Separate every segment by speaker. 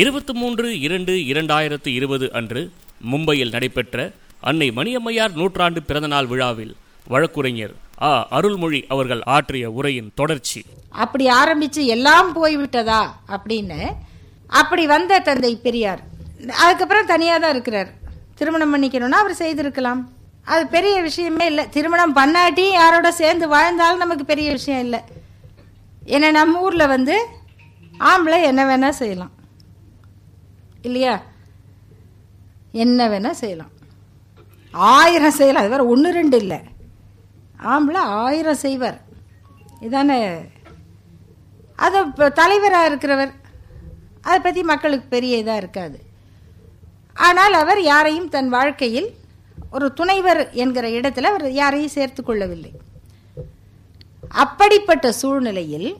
Speaker 1: இருபத்தி மூன்று இரண்டு இரண்டாயிரத்து இருபது அன்று மும்பையில் நடைபெற்ற அன்னை மணியம்மையார் நூற்றாண்டு பிறந்தநாள் விழாவில் வழக்குரைஞர் ஆ. அருள்மொழி அவர்கள் ஆற்றிய உரையின் தொடர்ச்சி.
Speaker 2: அப்படி ஆரம்பிச்சு எல்லாம் போய்விட்டதா அப்படின்னு அப்படி வந்த தந்தை பெரியார். அதுக்கப்புறம் தனியாக தான் இருக்கிறார். திருமணம் பண்ணிக்கணும்னா அவர் செய்திருக்கலாம். அது பெரிய விஷயமே இல்லை. திருமணம் பண்ணாட்டி யாரோட சேர்ந்து வாழ்ந்தாலும் நமக்கு பெரிய விஷயம் இல்லை. ஏன்னா நம்ம ஊரில் வந்து ஆம்பளை என்ன வேணால் செய்யலாம். இல்லையா? என்ன வேணால் செய்யலாம். ஆயிரம் செய்யலாம். அது வேறு ஒன்று ரெண்டு இல்லை. ஆம்பளை ஆயிரம் செய்வார். இதானே? அது இப்போ தலைவராக இருக்கிறவர் அதை பற்றி மக்களுக்கு பெரிய இதாக இருக்காது. ஆனால் அவர் யாரையும் தன் வாழ்க்கையில் ஒரு துணைவர் என்கிற இடத்துல அவர் யாரையும் சேர்த்து கொள்ளவில்லை. அப்படிப்பட்ட சூழ்நிலையில்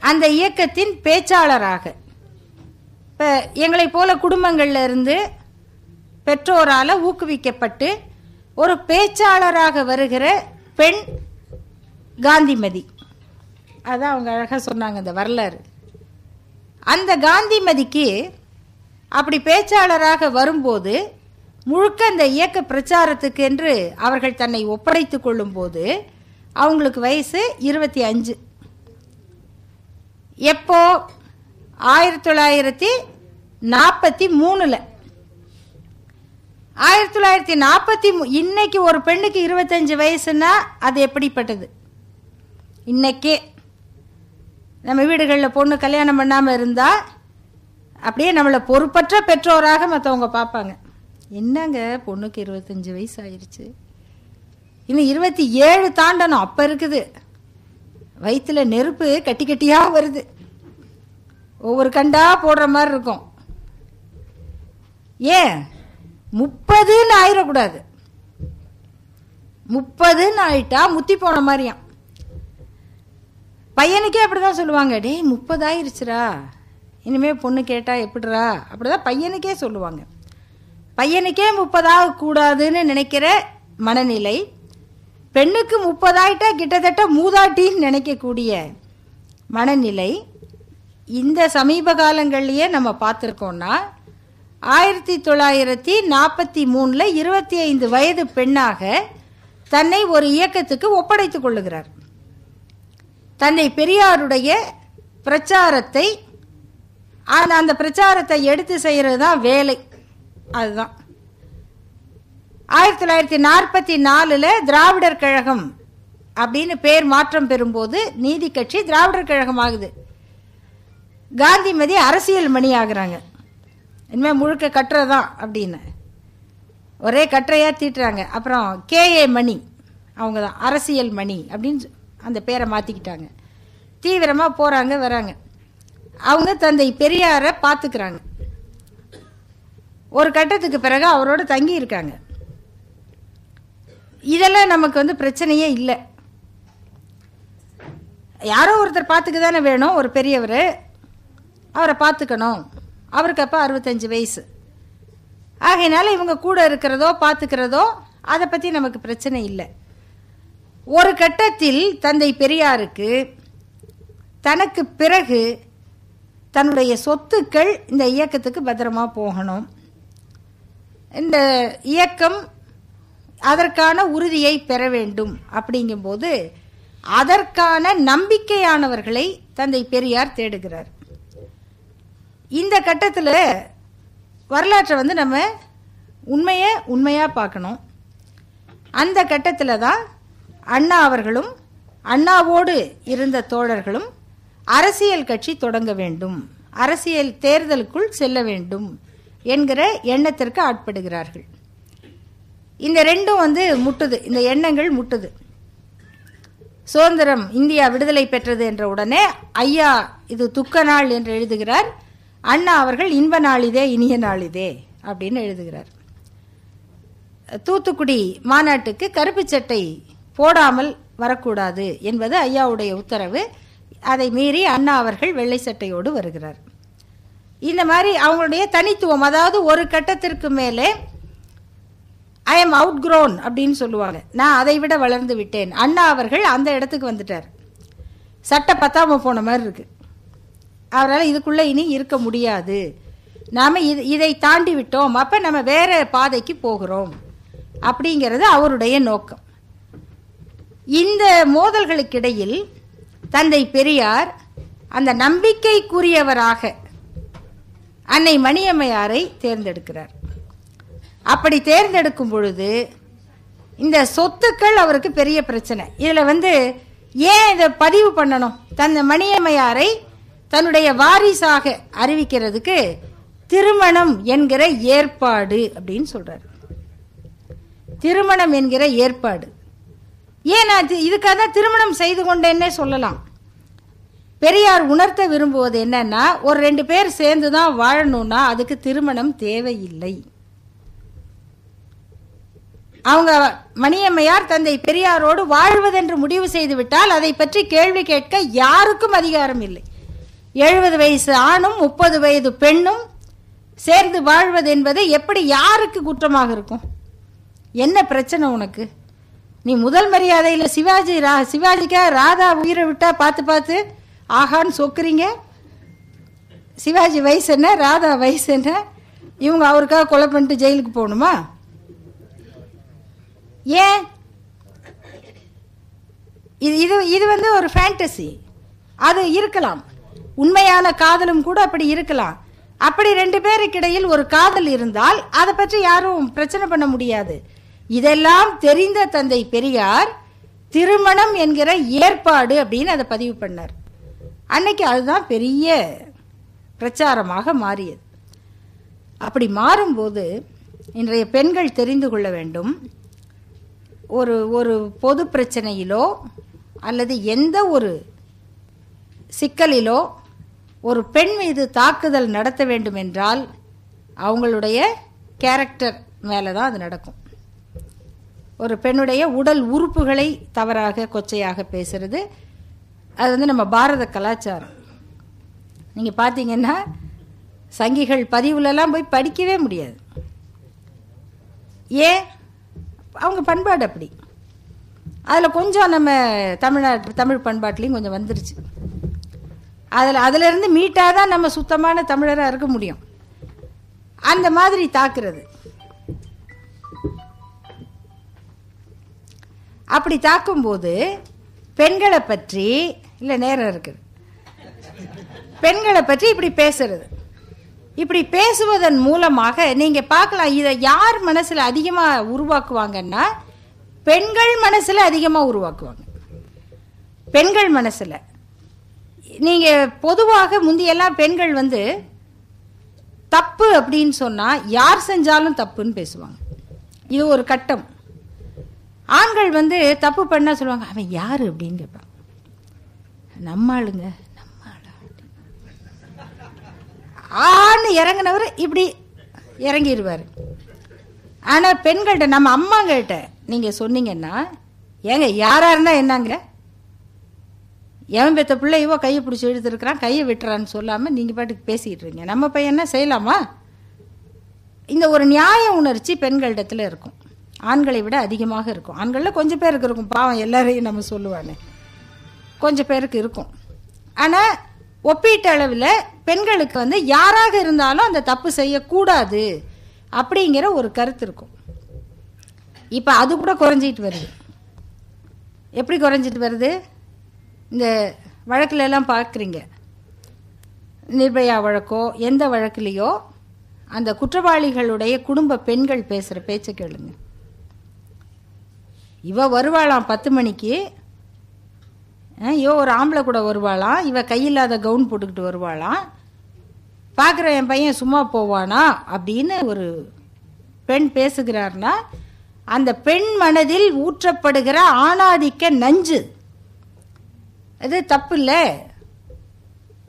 Speaker 2: அந்த இயக்கத்தின் பேச்சாளராக இப்போ எங்களைப் போல குடும்பங்களில் இருந்து பெற்றோரால் ஊக்குவிக்கப்பட்டு ஒரு பேச்சாளராக வருகிற பெண் காந்திமதி. அதான் அவங்க அழகாக சொன்னாங்க இந்த வரலாறு. அந்த காந்திமதிக்கு அப்படி பேச்சாளராக வரும்போது முழுக்க அந்த இயக்க பிரச்சாரத்துக்கு என்று அவர்கள் தன்னை ஒப்படைத்து கொள்ளும்போது அவங்களுக்கு வயசு இருபத்தி அஞ்சு. எப்போ ஆயிரத்தி தொள்ளாயிரத்தி நாற்பத்தி மூணில். ஆயிரத்தி தொள்ளாயிரத்தி நாற்பத்தி இன்னைக்கு ஒரு பெண்ணுக்கு இருபத்தஞ்சு வயசுன்னா அது எப்படிப்பட்டது? இன்னைக்கே. நம்ம வீடுகளில் பொண்ணு கல்யாணம் பண்ணாமல் இருந்தால் அப்படியே நம்மளை பொறுப்பற்ற பெற்றோராக மற்றவங்க பார்ப்பாங்க. என்னங்க பொண்ணுக்கு இருபத்தஞ்சு வயசு ஆயிடுச்சு இன்னும் இருபத்தி ஏழு தாண்டனும் அப்போ இருக்குது. வயிற்றுல நெருப்பு கட்டி கட்டியாக வருது. ஒவ்வொரு கண்டா போடுற மாதிரி இருக்கும். ஏன்? முப்பதுன்னு ஆயிடக்கூடாது முப்பதுன்னு ஆயிட்டா முத்தி போன மாதிரியாம். பையனுக்கே அப்படிதான் சொல்லுவாங்க. டேய் முப்பது ஆயிருச்சுரா. இனிமே பொண்ணு கேட்டா எப்படிரா? அப்படிதான் பையனுக்கே சொல்லுவாங்க. பையனுக்கே முப்பதாக கூடாதுன்னு நினைக்கிற மனநிலை பெண்ணுக்கு முப்பதாயிட்டா கிட்டத்தட்ட மூதாட்டின்னு நினைக்கக்கூடிய மனநிலை இந்த சமீப காலங்கள்லயே நம்ம பார்த்துருக்கோம்னா ஆயிரத்தி தொள்ளாயிரத்தி நாற்பத்தி மூணில் இருபத்தி ஐந்து வயது பெண்ணாக தன்னை ஒரு இயக்கத்துக்கு ஒப்படைத்துக் கொள்ளுகிறார். தன்னை பெரியாருடைய பிரச்சாரத்தை ஆனால் அந்த பிரச்சாரத்தை எடுத்து செய்கிறது தான் வேலை. அதுதான். ஆயிரத்தி தொள்ளாயிரத்தி நாற்பத்தி நாலில் திராவிடர் கழகம் அப்படின்னு பேர் மாற்றம் பெறும்போது நீதி கட்சி திராவிடர் கழகம் ஆகுது. காந்திமதி அரசியல் மணி ஆகுறாங்க இனிமேல் முழுக்க கட்டுறதான் அப்படின்னு. ஒரே கட்டுரையாக தீட்டுறாங்க. அப்புறம் கேஏ மணி அவங்க தான் அரசியல் மணி அப்படின்னு அந்த பேரை மாற்றிக்கிட்டாங்க தீவிரமாக போகிறாங்க வராங்க. அவங்க தந்தை பெரியாரை பார்த்துக்கிறாங்க ஒரு கட்டத்துக்கு பிறகு அவரோட தங்கி இருக்காங்க. இதெல்லாம் நமக்கு வந்து பிரச்சனையே இல்லை. யாரோ ஒருத்தர் பார்த்துக்க தானே வேணும் ஒரு பெரியவர். அவரை பார்த்துக்கணும். அவருக்கு அப்போ அறுபத்தஞ்சு வயசு. ஆகையினால இவங்க கூட இருக்கிறதோ பார்த்துக்கிறதோ அதை பற்றி நமக்கு பிரச்சனை இல்லை. ஒரு கட்டத்தில் தந்தை பெரியாருக்கு தனக்கு பிறகு தன்னுடைய சொத்துக்கள் இந்த இயக்கத்துக்கு பத்திரமா போகணும். இந்த இயக்கம் அதற்கான உறுதியை பெற வேண்டும் அப்படிங்கும்போது அதற்கான நம்பிக்கையானவர்களை தந்தை பெரியார் தேடுகிறார். இந்த கட்டத்தில் வரலாற்றை வந்து நம்ம உண்மையை உண்மையாக பார்க்கணும். அந்த கட்டத்தில் தான் அண்ணா அவர்களும் அண்ணாவோடு இருந்த தோழர்களும் அரசியல் கட்சி தொடங்க வேண்டும். அரசியல் தேர்தலுக்குள் செல்ல வேண்டும் என்கிற எண்ணத்திற்கு ஆட்படுகிறார்கள். இந்த ரெண்டும் வந்து முட்டுது. இந்த எண்ணங்கள் முட்டுது. சுதந்திரம் இந்தியா விடுதலை பெற்றது என்ற உடனே ஐயா இது துக்க நாள் என்று எழுதுகிறார் அண்ணா அவர்கள் இன்ப நாளிதே இனிய நாளிதே அப்படின்னு எழுதுகிறார். தூத்துக்குடி மாநாட்டுக்கு கருப்பு சட்டை போடாமல் வரக்கூடாது என்பது ஐயாவுடைய உத்தரவு. அதை மீறி அண்ணா அவர்கள் வெள்ளை சட்டையோடு வருகிறார். இந்த மாதிரி அவங்களுடைய தனித்துவம் அதாவது ஒரு கட்டத்திற்கு மேலே ஐ எம் அவுட் க்ரோன் அப்படின்னு சொல்லுவாங்க. நான் அதை விட வளர்ந்து விட்டேன். அண்ணா அவர்கள் அந்த இடத்துக்கு வந்துட்டார். சட்டை பத்தாம போன மாதிரி இருக்குது அவரால் இதுக்குள்ளே இனி இருக்க முடியாது. நாம் இது இதை தாண்டி விட்டோம். அப்போ நம்ம வேற பாதைக்கு போகிறோம். அப்படிங்கிறது அவருடைய நோக்கம். இந்த மோதல்களுக்கிடையில் தந்தை பெரியார் அந்த நம்பிக்கைக்குரியவராக அன்னை மணியம்மையாரை தேர்ந்தெடுக்கிறார். அப்படி தேர்ந்தெடுக்கும் பொழுது இந்த சொத்துக்கள் அவருக்கு பெரிய பிரச்சனை. இதில் வந்து ஏன் இதை பதிவு பண்ணணும்? தன் மணியம்மையாரை தன்னுடைய வாரிசாக அறிவிக்கிறதுக்கு திருமணம் என்கிற ஏற்பாடு அப்படின்னு சொல்றார். திருமணம் என்கிற ஏற்பாடு. ஏன் இது- இதுக்காக தான் திருமணம் செய்து கொண்டேன்னே சொல்லலாம். பெரியார் உணர்த்த விரும்புவது என்னன்னா ஒரு ரெண்டு பேர் சேர்ந்து தான் வாழணும்னா அதுக்கு திருமணம் தேவையில்லை. அவங்க மணியம்மையார் தந்தை பெரியாரோடு வாழ்வதென்று முடிவு செய்து விட்டால் அதை பற்றி கேள்வி கேட்க யாருக்கும் அதிகாரம் இல்லை. எழுபது வயசு ஆணும் முப்பது வயது பெண்ணும் சேர்ந்து வாழ்வது என்பது எப்படி யாருக்கு குற்றமாக இருக்கும்? என்ன பிரச்சனை உனக்கு? நீ முதல் மரியாதையில் சிவாஜி ரா சிவாஜிக்கா ராதா உயிரை விட்டா பார்த்து பார்த்து ஆகான்னு சொக்குறீங்க. சிவாஜி வயசு என்ன ராதா வயசு என்ன? இவங்க அவருக்காக கொலை பண்ணிட்டு ஜெயிலுக்கு போகணுமா? ஏன்? இது இது இது வந்து ஒரு ஃபேண்டசி அது இருக்கலாம். உண்மையான காதலும் கூட அப்படி இருக்கலாம். அப்படி ரெண்டு பேருக்கிடையில் ஒரு காதல் இருந்தால் அதை பற்றி யாரும் பிரச்சனை பண்ண முடியாது. இதெல்லாம் தெரிந்த தந்தை பெரியார் திருமணம் என்கிற ஏற்பாடு அப்படின்னு அதை பதிவு பண்ணார். அன்னைக்கு அதுதான் பெரிய பிரச்சாரமாக மாறியது. அப்படி மாறும்போது இன்றைய பெண்கள் தெரிந்து கொள்ள வேண்டும். ஒரு ஒரு பொது பிரச்சனையிலோ அல்லது எந்த ஒரு சிக்கலிலோ ஒரு பெண் மீது தாக்குதல் நடத்த வேண்டும் என்றால் அவங்களுடைய கேரக்டர் மேலே தான் அது நடக்கும். ஒரு பெண்ணுடைய உடல் உறுப்புகளை தவறாக கொச்சையாக பேசுறது அது வந்து நம்ம பாரத கலாச்சாரம். நீங்கள் பார்த்தீங்கன்னா சங்கிகள் பதிவுலலாம் போய் படிக்கவே முடியாது. ஏன்? அவங்க பண்பாடு அப்படி. அதில் கொஞ்சம் நம்ம தமிழ்நாட்டு தமிழ் பண்பாட்லேயும் கொஞ்சம் வந்துருச்சு. அதில் அதிலிருந்து மீட்டாக தான் நம்ம சுத்தமான தமிழராக இருக்க முடியும். அந்த மாதிரி தாக்குறது. அப்படி தாக்கும்போது பெண்களை பற்றி இல்லை நேரம் இருக்குது. பெண்களை பற்றி இப்படி பேசுறது. இப்படி பேசுவதன் மூலமாக நீங்க பார்க்கலாம் இதை யார் மனசில் அதிகமாக உருவாக்குவாங்கன்னா பெண்கள் மனசில் அதிகமாக உருவாக்குவாங்க. பெண்கள் மனசில். நீங்கள் பொதுவாக முந்தியெல்லாம் பெண்கள் வந்து தப்பு அப்படின்னு சொன்னால் யார் செஞ்சாலும் தப்புன்னு பேசுவாங்க. இது ஒரு கட்டம். ஆண்கள் வந்து தப்பு பண்ணால் சொல்லுவாங்க அவன் யார்? அப்படின்னு கேட்பாங்க. நம்ம ஆளுங்க நம்ம ஆளா? ஆன்னு இறங்கினவர் இப்படி இறங்கிடுவார் ஆனால் பெண்கள்கிட்ட நம்ம அம்மாங்கிட்ட நீங்கள் சொன்னீங்கன்னா ஏங்க யாராக இருந்தால் என்னங்க? எவன் பெத்த பிள்ளை இவோ கையை பிடிச்சி இழுத்துருக்கிறான் கையை விட்டுறான்னு சொல்லாமல் நீங்கள் பாட்டுக்கு பேசிக்கிட்டு இருக்கீங்க. நம்ம பையன் என்ன செய்யலாமா? இந்த ஒரு நியாய உணர்ச்சி பெண்களிடத்தில் இருக்கும். ஆண்களை விட அதிகமாக இருக்கும். ஆண்களில் கொஞ்சம் பேருக்கு இருக்கும். பாவம் எல்லாரையும் நம்ம சொல்லுவானே. கொஞ்சம் பேருக்கு இருக்கும். ஆனால் ஒப்பீட்டு அளவில் பெண்களுக்கு வந்து யாராக இருந்தாலும் அந்த தப்பு செய்யக்கூடாது அப்படிங்கிற ஒரு கருத்து இருக்கும். இப்போ அது கூட குறைஞ்சிட்டு வருது. எப்படி குறைஞ்சிட்டு வருது? இந்த வழக்கிலெல்லாம் பார்க்குறீங்க. நிர்பயா வழக்கோ எந்த வழக்குலேயோ அந்த குற்றவாளிகளுடைய குடும்ப பெண்கள் பேசுகிற பேச்சை கேளுங்க. இவ வருவாளாம் பத்து மணிக்கு. இவ ஒரு ஆம்பளை கூட வருவாளாம். இவ கையில்லாத கவுன் போட்டுக்கிட்டு வருவாளாம். பார்க்குற என் பையன் சும்மா போவானா அப்படின்னு ஒரு பெண் பேசுகிறார்னா அந்த பெண் மனதில் ஊற்றப்படுகிற ஆணாதிக்க நஞ்சு. இது தப்பு இல்லை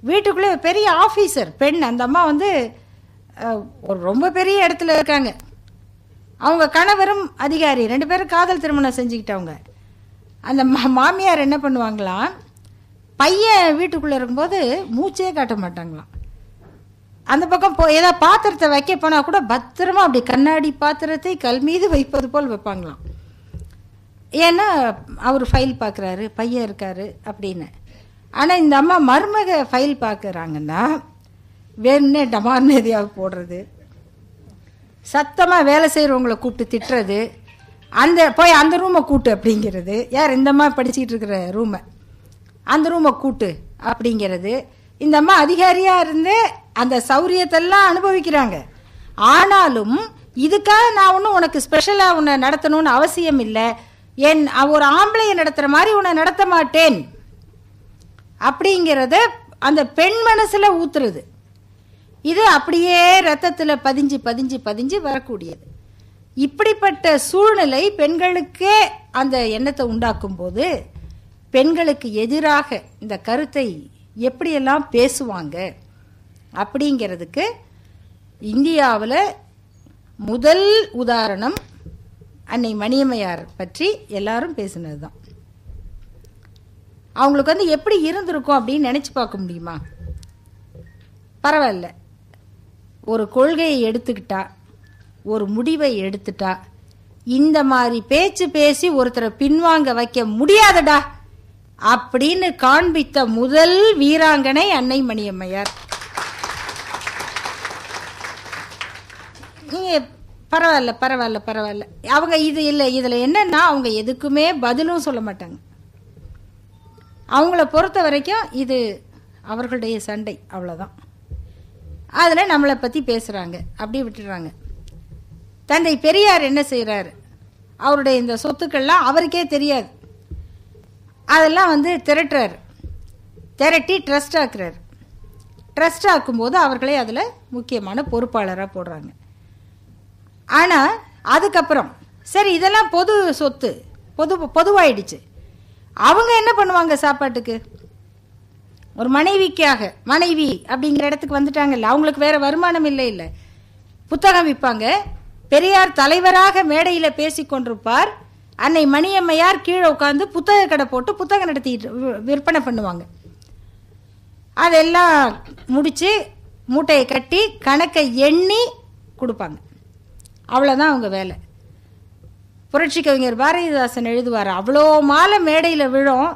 Speaker 2: வீட்டுக்குள்ளே பெரிய ஆஃபீஸர் பெண். அந்த அம்மா வந்து ஒரு ரொம்ப பெரிய இடத்துல இருக்காங்க. அவங்க கணவரும் அதிகாரி. ரெண்டு பேரும் காதல் திருமணம் செஞ்சுக்கிட்டவங்க. அந்த மா- மாமியார் என்ன பண்ணுவாங்களாம்? பையன் வீட்டுக்குள்ளே இருக்கும்போது மூச்சே காட்ட மாட்டாங்களாம். அந்த பக்கம் போ ஏதாவது பாத்திரத்தை வைக்க போனால் கூட பத்திரமா அப்படி கண்ணாடி பாத்திரத்தை கல் மீது வைப்பது போல் வைப்பாங்களாம். ஏன்னா அவர் ஃபைல் பார்க்குறாரு பையன் இருக்காரு அப்படின்னு. ஆனால் இந்த அம்மா மருமக ஃபைல் பார்க்குறாங்கன்னா வேணுன்னே டமார்னு எதையாவது போடுறது. சத்தமாக வேலை செய்கிறவங்களை கூப்பிட்டு திட்டுறது. அந்த போய் அந்த ரூமை கூட்டு அப்படிங்கிறது. யார் இந்த அம்மா படிச்சுக்கிட்டு இருக்கிற ரூமை அந்த ரூமை கூட்டு அப்படிங்கிறது. இந்த அம்மா அதிகாரியாக இருந்து அந்த சௌரியத்தெல்லாம் அனுபவிக்கிறாங்க. ஆனாலும் இதுக்காக நான் ஒன்றும் உனக்கு ஸ்பெஷலாக உன்னை நடத்தணும்னு அவசியம் இல்லை. என் ஒரு ஆம்பளையை நடத்துகிற மாதிரி உன்னை நடத்த மாட்டேன். அப்படிங்கிறத அந்த பெண் மனசில் ஊத்துறது. இது அப்படியே ரத்தத்தில் பதிஞ்சு பதிஞ்சு பதிஞ்சு வரக்கூடியது. இப்படிப்பட்ட சூழ்நிலை பெண்களுக்கே அந்த எண்ணத்தை உண்டாக்கும் போது பெண்களுக்கு எதிராக இந்த கருத்தை எப்படியெல்லாம் பேசுவாங்க அப்படிங்கிறதுக்கு இந்தியாவில் முதல் உதாரணம் அன்னை மணியம்மையார் பற்றி எல்லாரும் பேசினது தான் அவங்களுக்கு வந்து எப்படி இருந்திருக்கும் அப்படின்னு நினச்சி பார்க்க முடியுமா? பரவாயில்ல. ஒரு கொள்கையை எடுத்துக்கிட்டா ஒரு முடிவை எடுத்துட்டா இந்த மாதிரி பேச்சு பேசி ஒருத்தரை பின்வாங்க வைக்க முடியாதடா அப்படின்னு காண்பித்த முதல் வீராங்கனை அன்னை மணியம்மையார். பரவாயில்ல பரவாயில்ல பரவாயில்ல. அவங்க இது இல்லை இதில் என்னன்னா அவங்க எதுக்குமே பதிலும் சொல்ல மாட்டாங்க. அவங்கள பொறுத்த வரைக்கும் இது அவர்களுடைய சண்டை அவ்வளோதான் அதில் நம்மளை பற்றி பேசுகிறாங்க அப்படி விட்டுடுறாங்க தந்தை பெரியார் என்ன செய்கிறாரு அவருடைய இந்த சொத்துக்கள்லாம் அவருக்கே தெரியாது. அதெல்லாம் வந்து திரட்டுறாரு. திரட்டி ட்ரஸ்ட் ஆக்குறாரு. ட்ரஸ்ட் ஆக்கும்போது அவர்களே அதில் முக்கியமான பொறுப்பாளராக போடுறாங்க. ஆனால் அதுக்கப்புறம் சரி இதெல்லாம் பொது சொத்து பொது பொதுவாயிடுச்சு. அவங்க என்ன பண்ணுவாங்க சாப்பாட்டுக்கு? ஒரு மனைவிக்காக மனைவி அப்படிங்கிற இடத்துக்கு வந்துட்டாங்கல்ல அவங்களுக்கு வேற வருமானம் இல்லை இல்லை. புத்தகம் விற்பாங்க. பெரியார் தலைவராக மேடையில் பேசி கொண்டிருப்பார். அன்னை மணியம்மையார் கீழே உட்காந்து புத்தக கடை போட்டு புத்தகம் நடத்திட்டு விற்பனை பண்ணுவாங்க. அதெல்லாம் முடித்து மூட்டையை கட்டி கணக்கை எண்ணி கொடுப்பாங்க. அவ்வளோதான் அவங்க வேலை. புரட்சி கவிஞர் பாரதிதாசன் எழுதுவார் அவ்வளோ மாலை மேடையில் விழும்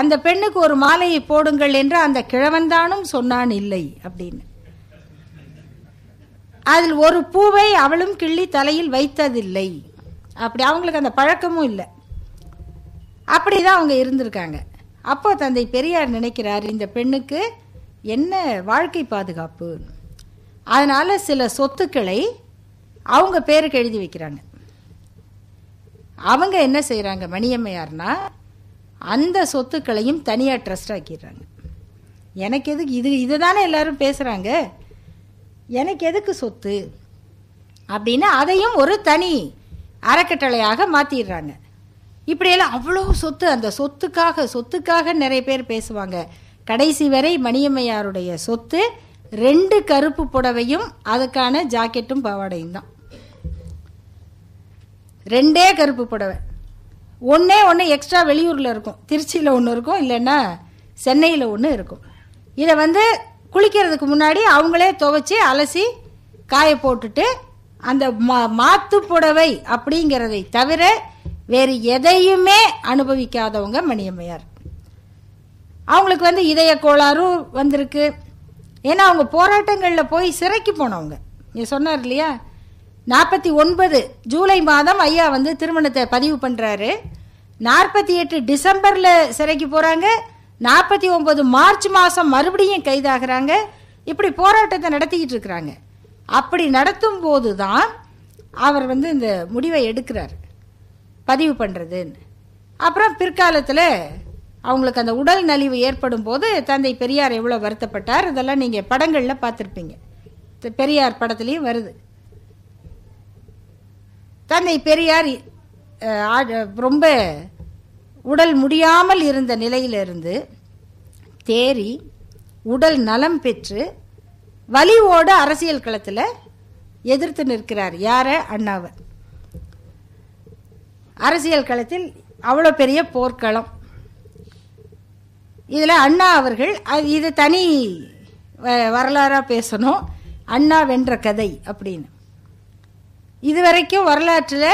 Speaker 2: அந்த பெண்ணுக்கு ஒரு மாலையை போடுங்கள் என்று அந்த கிழவன்தானும் சொன்னான் இல்லை அப்படின்னு. அதில் ஒரு பூவை அவளும் கிள்ளி தலையில் வைத்ததில்லை. அப்படி அவங்களுக்கு அந்த பழக்கமும் இல்லை. அப்படி தான் அவங்க இருந்திருக்காங்க. அப்போ தந்தை பெரியார் நினைக்கிறார் இந்த பெண்ணுக்கு என்ன வாழ்க்கை பாதுகாப்பு? அதனால் சில சொத்துக்களை அவங்க பேருக்கு எழுதி வைக்கிறாங்க. அவங்க என்ன செய்கிறாங்க மணியம்மையார்னா அந்த சொத்துக்களையும் தனியாக ட்ரஸ்ட் ஆக்கிடுறாங்க. எனக்கு எதுக்கு இது இதை தானே எல்லாரும் பேசுகிறாங்க எனக்கு எதுக்கு சொத்து? அப்படின்னு அதையும் ஒரு தனி அறக்கட்டளையாக மாற்றிடுறாங்க இப்படியெல்லாம் அவ்வளோ சொத்து அந்த சொத்துக்காக சொத்துக்காக நிறைய பேர் பேசுவாங்க. கடைசி வரை மணியம்மையாருடைய சொத்து ரெண்டு கருப்பு புடவையும் அதுக்கான ஜாக்கெட்டும் பாவாடையும் தான். ரெண்டே கருப்பு புடவை. ஒன்றே ஒன்று எக்ஸ்ட்ரா வெளியூரில் இருக்கும். திருச்சியில் ஒன்று இருக்கும் இல்லைன்னா சென்னையில் ஒன்று இருக்கும். இதை வந்து குளிக்கிறதுக்கு முன்னாடி அவங்களே துவைச்சி அலசி காய போட்டுட்டு அந்த மா மாத்து புடவை அப்படிங்கிறதை தவிர வேறு எதையுமே அனுபவிக்காதவங்க மணியம்மையார். அவங்களுக்கு வந்து இதய கோளாறும் வந்திருக்கு. ஏன்னா அவங்க போராட்டங்களில் போய் சிறைக்கு போனவங்க. நீ சொன்னார் இல்லையா? நாற்பத்தி ஒன்பது ஜூலை மாதம் ஐயா வந்து திருமணத்தை பதிவு பண்ணுறாரு நாற்பத்தி எட்டு டிசம்பரில் சிறைக்கு போகிறாங்க நாற்பத்தி ஒன்பது மார்ச் மாதம் மறுபடியும் கைதாகிறாங்க. இப்படி போராட்டத்தை நடத்திக்கிட்டு இருக்கிறாங்க. அப்படி நடத்தும் போது தான் அவர் வந்து இந்த முடிவை எடுக்கிறார். பதிவு பண்ணுறதுன்னு அப்புறம் பிற்காலத்தில் அவங்களுக்கு அந்த உடல் நலிவு ஏற்படும் போது தந்தை பெரியார் எவ்வளோ வருத்தப்பட்டார். இதெல்லாம் நீங்கள் படங்களில் பார்த்துருப்பீங்க. பெரியார் படத்துலேயும் வருது. தந்தை பெரியார் ஆ- ரொம்ப உடல் முடியாமல் இருந்த நிலையிலிருந்து தேறி உடல் நலம் பெற்று வலிவோடு அரசியல் களத்தில் எதிர்த்து நிற்கிறார். யார? அண்ணாவை. அரசியல் களத்தில் அவ்வளோ பெரிய போர்க்களம். இதில் அண்ணா அவர்கள் அது இது தனி வ- பேசணும். அண்ணா வென்ற கதை அப்படின்னு. இதுவரைக்கும் வரலாற்றில்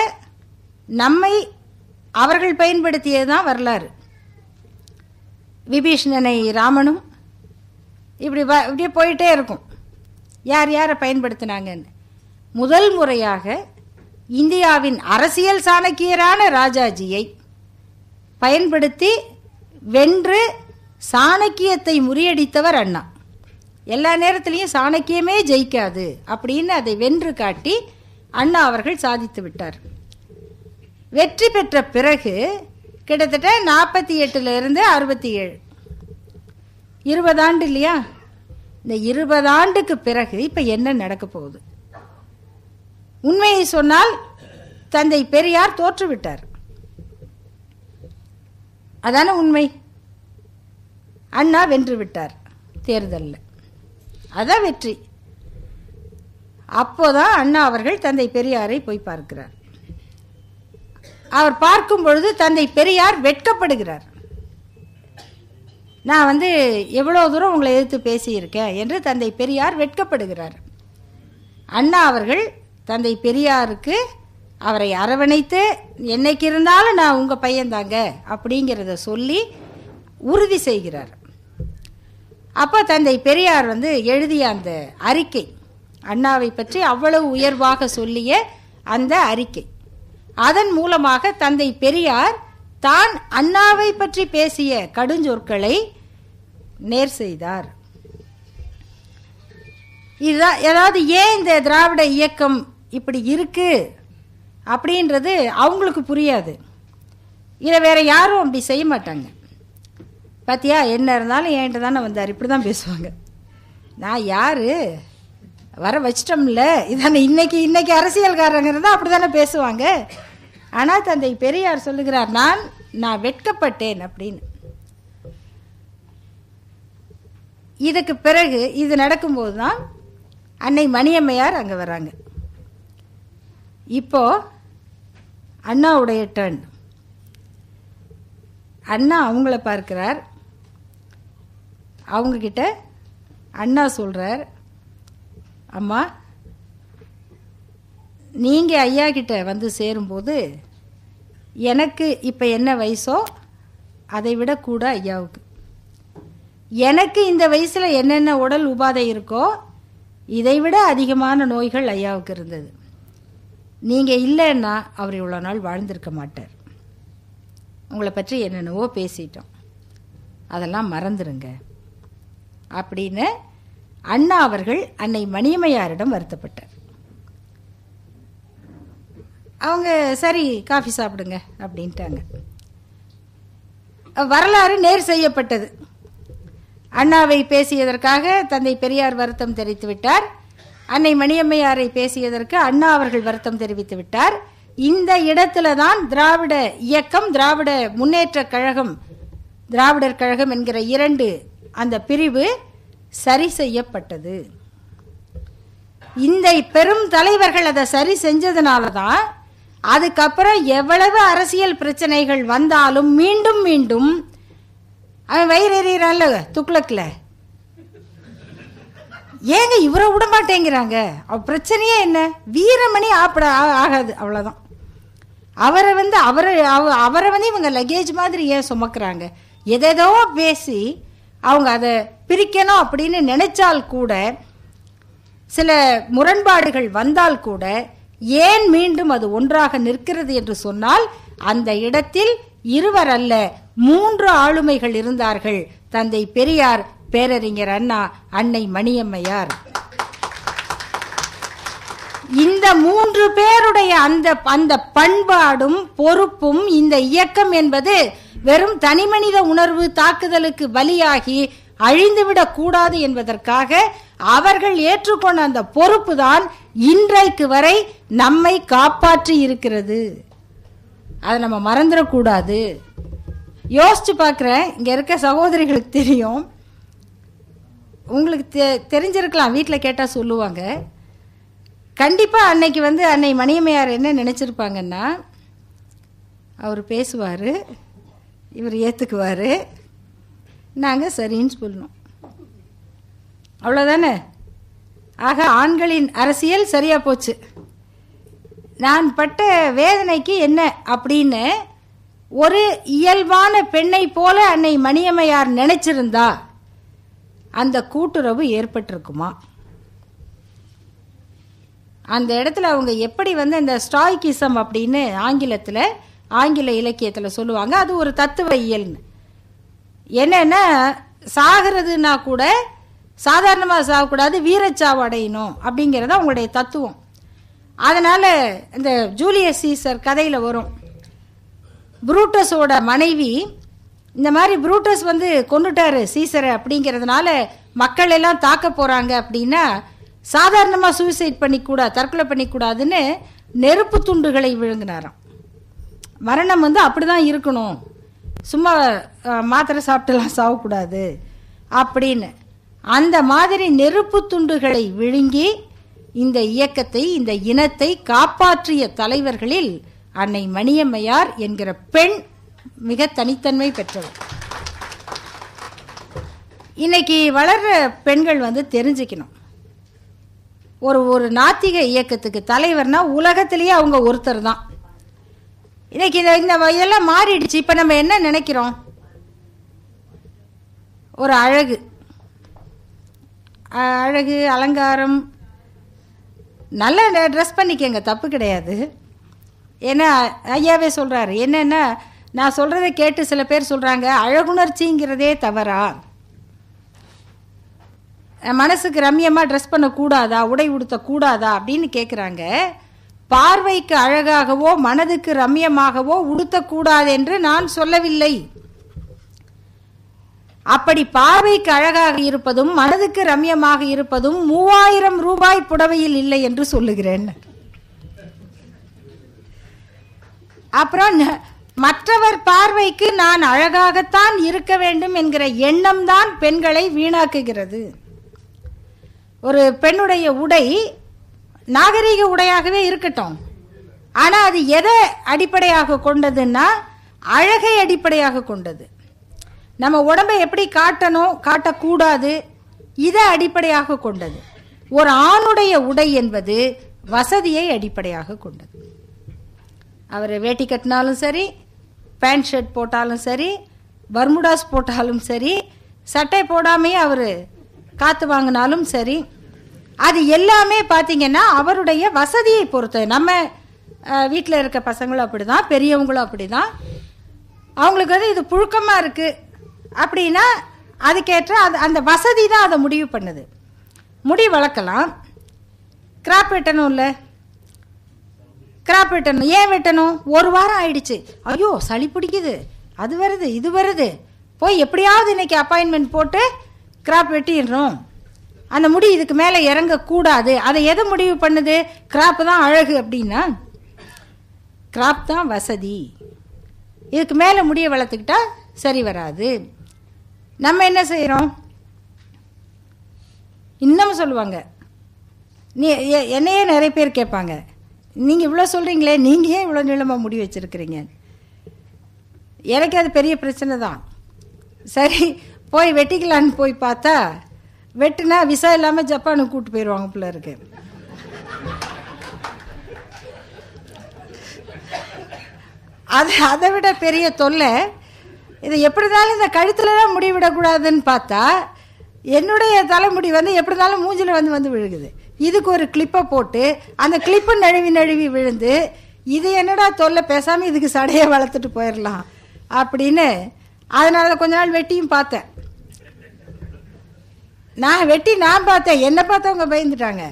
Speaker 2: நம்மை அவர்கள் பயன்படுத்தியது தான் வரலாறு. விபீஷ்ணனை ராமனும் இப்படி வ இப்படியே போயிட்டே இருக்கும். யார் யாரை பயன்படுத்தினாங்கன்னு. முதல் முறையாக இந்தியாவின் அரசியல் சாணக்கியரான ராஜாஜியை பயன்படுத்தி வென்று சாணக்கியத்தை முறியடித்தவர் அண்ணா. எல்லா நேரத்திலையும் சாணக்கியமே ஜெயிக்காது அப்படின்னு அதை வென்று காட்டி அண்ணா அவர்கள் சாதித்து விட்டார். வெற்றி பெற்ற பிறகு கிட்டத்தட்ட நாற்பத்தி எட்டுலேருந்து அறுபத்தி ஏழு. இருபது ஆண்டு இல்லையா? இந்த இருபது ஆண்டுக்கு பிறகு இப்போ என்ன நடக்க போகுது? உண்மையை சொன்னால் தந்தை பெரியார் தோற்றுவிட்டார் அதான உண்மை? அண்ணா வென்று விட்டார். தேர்தலில். அதான் வெற்றி. அப்போதான் அண்ணா அவர்கள் தந்தை பெரியாரை போய் பார்க்கிறார். அவர் பார்க்கும் பொழுது தந்தை பெரியார் வெட்கப்படுகிறார். நான் வந்து எவ்வளோ தூரம் உங்களை எதிர்த்து பேசியிருக்கேன் என்று தந்தை பெரியார் வெட்கப்படுகிறார். அண்ணா அவர்கள் தந்தை பெரியாருக்கு அவரை அரவணைத்து என்னைக்கு இருந்தாலும் நான் உங்கள் பையன்தாங்க அப்படிங்கிறத சொல்லி உறுதி செய்கிறார். அப்போ தந்தை பெரியார் வந்து எழுதிய அந்த அறிக்கை அண்ணாவை பற்றி அவ்வளவு உயர்வாக சொல்லிய அந்த அறிக்கை. அதன் மூலமாக தந்தை பெரியார் தான் அண்ணாவை பற்றி பேசிய கடுஞ்சொற்களை நேர் செய்தார். இதுதான் ஏதாவது ஏன் இந்த திராவிட இயக்கம் இப்படி இருக்கு? அப்படின்றது அவங்களுக்கு புரியாது. இதை வேற யாரும் அப்படி செய்ய மாட்டாங்க. பாத்தியா என்ன இருந்தாலும் என்கிட்ட தானே வந்தார். இப்படி தான் பேசுவாங்க. நான் யாரு? வர வச்சிட்டோம்ல. இதானே இன்னைக்கு இன்னைக்கு அரசியல்காரங்க இருந்தால் அப்படி தானே பேசுவாங்க. ஆனால் தந்தை பெரியார் சொல்லுகிறார் நான் நான் வெட்கப்பட்டேன் அப்படின்னு. இதுக்கு பிறகு இது நடக்கும்போது தான் அன்னை மணியம்மையார் அங்கே வராங்க. இப்போ அண்ணாவுடைய டர்ன் அண்ணா அவங்கள பார்க்கிறார். அவங்கக்கிட்ட அண்ணா சொல்கிறார் அம்மா நீங்கள் ஐயா கிட்ட வந்து சேரும்போது எனக்கு இப்போ என்ன வயசோ அதை விட கூட ஐயாவுக்கு. எனக்கு இந்த வயசில் என்னென்ன உடல் உபாதை இருக்கோ இதை விட அதிகமான நோய்கள் ஐயாவுக்கு இருந்தது. நீங்கள் இல்லைன்னா அவர் இவ்வளோ நாள் வாழ்ந்திருக்க மாட்டார். உங்களை பற்றி என்னென்னவோ பேசிட்டோம். அதெல்லாம் மறந்துருங்க. அப்படின்னு அண்ணா அவர்கள் அன்னை மணியம்மையாரிடம் வருத்தப்பட்டார். அவங்க சரி காஃபி சாப்பிடுங்க அப்படின்ட்டாங்க. வரலாறு நேர் செய்யப்பட்டது. அண்ணாவை பேசியதற்காக தந்தை பெரியார் வருத்தம் தெரிவித்து விட்டார். அன்னை மணியம்மையாரை பேசியதற்கு அண்ணா அவர்கள் வருத்தம் தெரிவித்து விட்டார். இந்த இடத்துல தான் திராவிட இயக்கம் திராவிட முன்னேற்ற கழகம் திராவிடர் கழகம் என்கிற இரண்டு அந்த பிரிவு சரி செய்யப்பட்டது. இந்த பெரும் தலைவர்கள் அதை சரி செஞ்சதுனால தான் அதுக்கப்புறம் எவ்வளவு அரசியல் பிரச்சனைகள் வந்தாலும் மீண்டும் மீண்டும் அவன் வயிறு எறிகிறான்ல துக்ளக்ல ஏங்க இவரை விட மாட்டேங்கிறாங்க? அவ பிரச்சனையே என்ன? வீரமணி ஆப்பிட ஆ- ஆகாது அவ்வளோதான் அவரை வந்து அவரை அவ- அவரை வந்து இவங்க லக்கேஜ் மாதிரி ஏன் சுமக்கிறாங்க? எதேதோ பேசி அவங்க அதை பிரிக்கணும் அப்படின்னு நினைச்சால் கூட சில முரண்பாடுகள் வந்தால் கூட ஏன் மீண்டும் அது ஒன்றாக நிற்கிறது என்று சொன்னால் அந்த இடத்தில் இருவர் அல்ல மூன்று ஆளுமைகள் இருந்தார்கள். தந்தை பெரியார் பேரறிஞர் அண்ணா அன்னை மணியம்மையார். இந்த மூன்று பேருடைய அந்த அந்த பண்பாடும் பொறுப்பும் இந்த இயக்கம் என்பது வெறும் தனிமனித உணர்வு தாக்குதலுக்கு பலியாகி அழிந்துவிடக் கூடாது என்பதற்காக அவர்கள் ஏற்றுக்கொண்ட அந்த பொறுப்பு தான் இன்றைக்கு வரை நம்மை காப்பாற்றி இருக்கிறது. அதை நம்ம மறந்துடக்கூடாது யோசிச்சு பார்க்குறேன். இங்கே இருக்க சகோதரிகளுக்கு தெரியும். உங்களுக்கு தெ- தெரிஞ்சிருக்கலாம். வீட்டில் கேட்டால் சொல்லுவாங்க. கண்டிப்பாக அன்னைக்கு வந்து அன்னை மணியம்மையார் என்ன நினச்சிருப்பாங்கன்னா அவர் பேசுவார். இவர் ஏற்றுக்குவார் நாங்கள் சரின்னு சொல்லணும் அவ்வளோதானே ஆக ஆண்களின் அரசியல் சரியாக போச்சு. நான் பட்ட வேதனைக்கு என்ன அப்படின்னு ஒரு இயல்பான பெண்ணை போல அன்னை மணியம்மையார் நினைச்சிருந்தா அந்த கூட்டுறவு ஏற்பட்டிருக்குமா? அந்த இடத்துல அவங்க எப்படி வந்து இந்த ஸ்டாய்கிசம் அப்படின்னு ஆங்கிலத்தில் ஆங்கில இலக்கியத்தில் சொல்லுவாங்க. அது ஒரு தத்துவ இயல்னு. என்னென்னா சாகிறதுனா கூட சாதாரணமாக சாகக்கூடாது வீரச்சாவு அடையணும் அப்படிங்கிறது அவங்களுடைய தத்துவம். அதனால் இந்த ஜூலியஸ் சீசர் கதையில் வரும். புரூட்டஸோட மனைவி இந்த மாதிரி புரூட்டஸ் வந்து கொண்டுட்டாரு சீசரை அப்படிங்கிறதுனால மக்கள் எல்லாம் தாக்க போகிறாங்க அப்படின்னா சாதாரணமாக சூசைட் பண்ணிக்கூடா தற்கொலை பண்ணிக்கூடாதுன்னு நெருப்பு துண்டுகளை விழுங்கினாராம். மரணம் வந்து அப்படிதான் இருக்கணும். சும்மா மாத்திரை சாப்பிட்டுலாம் சாகக்கூடாது. அப்படின்னு. அந்த மாதிரி நெருப்பு துண்டுகளை விழுங்கி இந்த இயக்கத்தை இந்த இனத்தை காப்பாற்றிய தலைவர்களில் அன்னை மணியம்மையார் என்கிற பெண் மிக தனித்தன்மை பெற்றவர். இன்னைக்கு வளர்ற பெண்கள் வந்து தெரிஞ்சுக்கணும். ஒரு ஒரு நாத்திக இயக்கத்துக்கு தலைவர்னா உலகத்திலேயே அவங்க ஒருத்தர் தான். இன்னைக்கு இந்த இந்த இதெல்லாம் மாறிடுச்சு. இப்போ நம்ம என்ன நினைக்கிறோம்? ஒரு அழகு. அழகு அலங்காரம். நல்லா ட்ரெஸ் பண்ணிக்கங்க. தப்பு கிடையாது. ஏன்னா ஐயாவே சொல்கிறாரு என்னென்ன நான் சொல்கிறத கேட்டு சில பேர் சொல்கிறாங்க அழகுணர்ச்சிங்கிறதே தவறா? மனசுக்கு ரம்யமாக ட்ரெஸ் பண்ணக்கூடாதா? உடை உடுத்தக்கூடாதா? அப்படின்னு கேட்குறாங்க பார்வைக்கு அழகாகவோ மனதுக்கு ரம்யமாகவோ உடுத்தக்கூடாது என்று நான் சொல்லவில்லை. அப்படி பார்வைக்கு அழகாக இருப்பதும் மனதுக்கு ரம்யமாக இருப்பதும் மூவாயிரம் ரூபாய் புடவையில் இல்லை என்று சொல்லுகிறேன். அப்புறம் ந- மற்றவர் பார்வைக்கு நான் அழகாகத்தான் இருக்க வேண்டும் என்கிற எண்ணம் தான் பெண்களை வீணாக்குகிறது. ஒரு பெண்ணுடைய உடை நாகரீக உடையாகவே இருக்கட்டும். ஆனால் அது எதை அடிப்படையாக கொண்டதுன்னா அழகை அடிப்படையாக கொண்டது. நம்ம உடம்பை எப்படி காட்டணும் காட்டக்கூடாது இதை அடிப்படையாக கொண்டது. ஒரு ஆணுடைய உடை என்பது வசதியை அடிப்படையாக கொண்டது. அவர் வேட்டி கட்டினாலும் சரி பேண்ட் ஷர்ட் போட்டாலும் சரி பர்முடாஸ் போட்டாலும் சரி சட்டை போடாமையே அவர் காத்து வாங்கினாலும் சரி அது எல்லாமே பார்த்தீங்கன்னா அவருடைய வசதியை பொறுத்து. நம்ம வீட்டில் இருக்க பசங்களும் அப்படிதான் பெரியவங்களும் அப்படிதான். அவங்களுக்கு வந்து இது புழுக்கமாக இருக்குது அப்படின்னா அதுக்கேற்ற அது அந்த வசதி தான் அதை முடிவு பண்ணுது. முடி வளர்க்கலாம். கிராப் வெட்டணும் இல்லை? கிராப் வெட்டணும். ஏன் வெட்டணும்? ஒரு வாரம் ஆயிடுச்சு. ஐயோ சளி பிடிக்குது. அது வருது இது வருது. போய் எப்படியாவது இன்னைக்கு அப்பாயின்மெண்ட் போட்டு கிராப் வெட்டிடுறோம். அந்த முடி இதுக்கு மேலே இறங்கக்கூடாது. அதை எதை முடிவு பண்ணுது? கிராப் தான் அழகு அப்படின்னா கிராப் தான் வசதி. இதுக்கு மேலே முடியை வளர்த்துக்கிட்டா சரி வராது. நம்ம என்ன செய்கிறோம் இன்னமும் சொல்லுவாங்க. நீ என்னையே நிறைய பேர் கேட்பாங்க. நீங்கள் இவ்வளோ சொல்கிறீங்களே நீங்கள் ஏன் இவ்வளோ நீளமாக முடி வச்சுருக்கிறீங்க? எனக்கு அது பெரிய பிரச்சனை தான். சரி போய் வெட்டிக்கலான்னு போய் பார்த்தா வெட்டுனா விசா இல்லாமல் ஜப்பானுக்கு கூட்டு போயிடுவாங்க பிள்ளை இருக்கு. அது அதை விட பெரிய தொல்லை இது எப்படி இருந்தாலும் இந்த கழுத்துல தான் முடி விடக்கூடாதுன்னு பார்த்தா என்னுடைய தலைமுடி வந்து எப்படி இருந்தாலும் மூஞ்சில வந்து வந்து விழுகுது. இதுக்கு ஒரு கிளிப்பை போட்டு அந்த கிளிப்பு நழுவி நழுவி விழுந்து இது என்னடா தொல்லை பேசாமல் இதுக்கு சடையை வளர்த்துட்டு போயிடலாம் அப்படின்னு அதனால கொஞ்ச நாள் வெட்டியும் பார்த்தேன். நான் வெட்டி நான் பார்த்தேன். என்னை பார்த்தவங்க பயந்துட்டாங்க.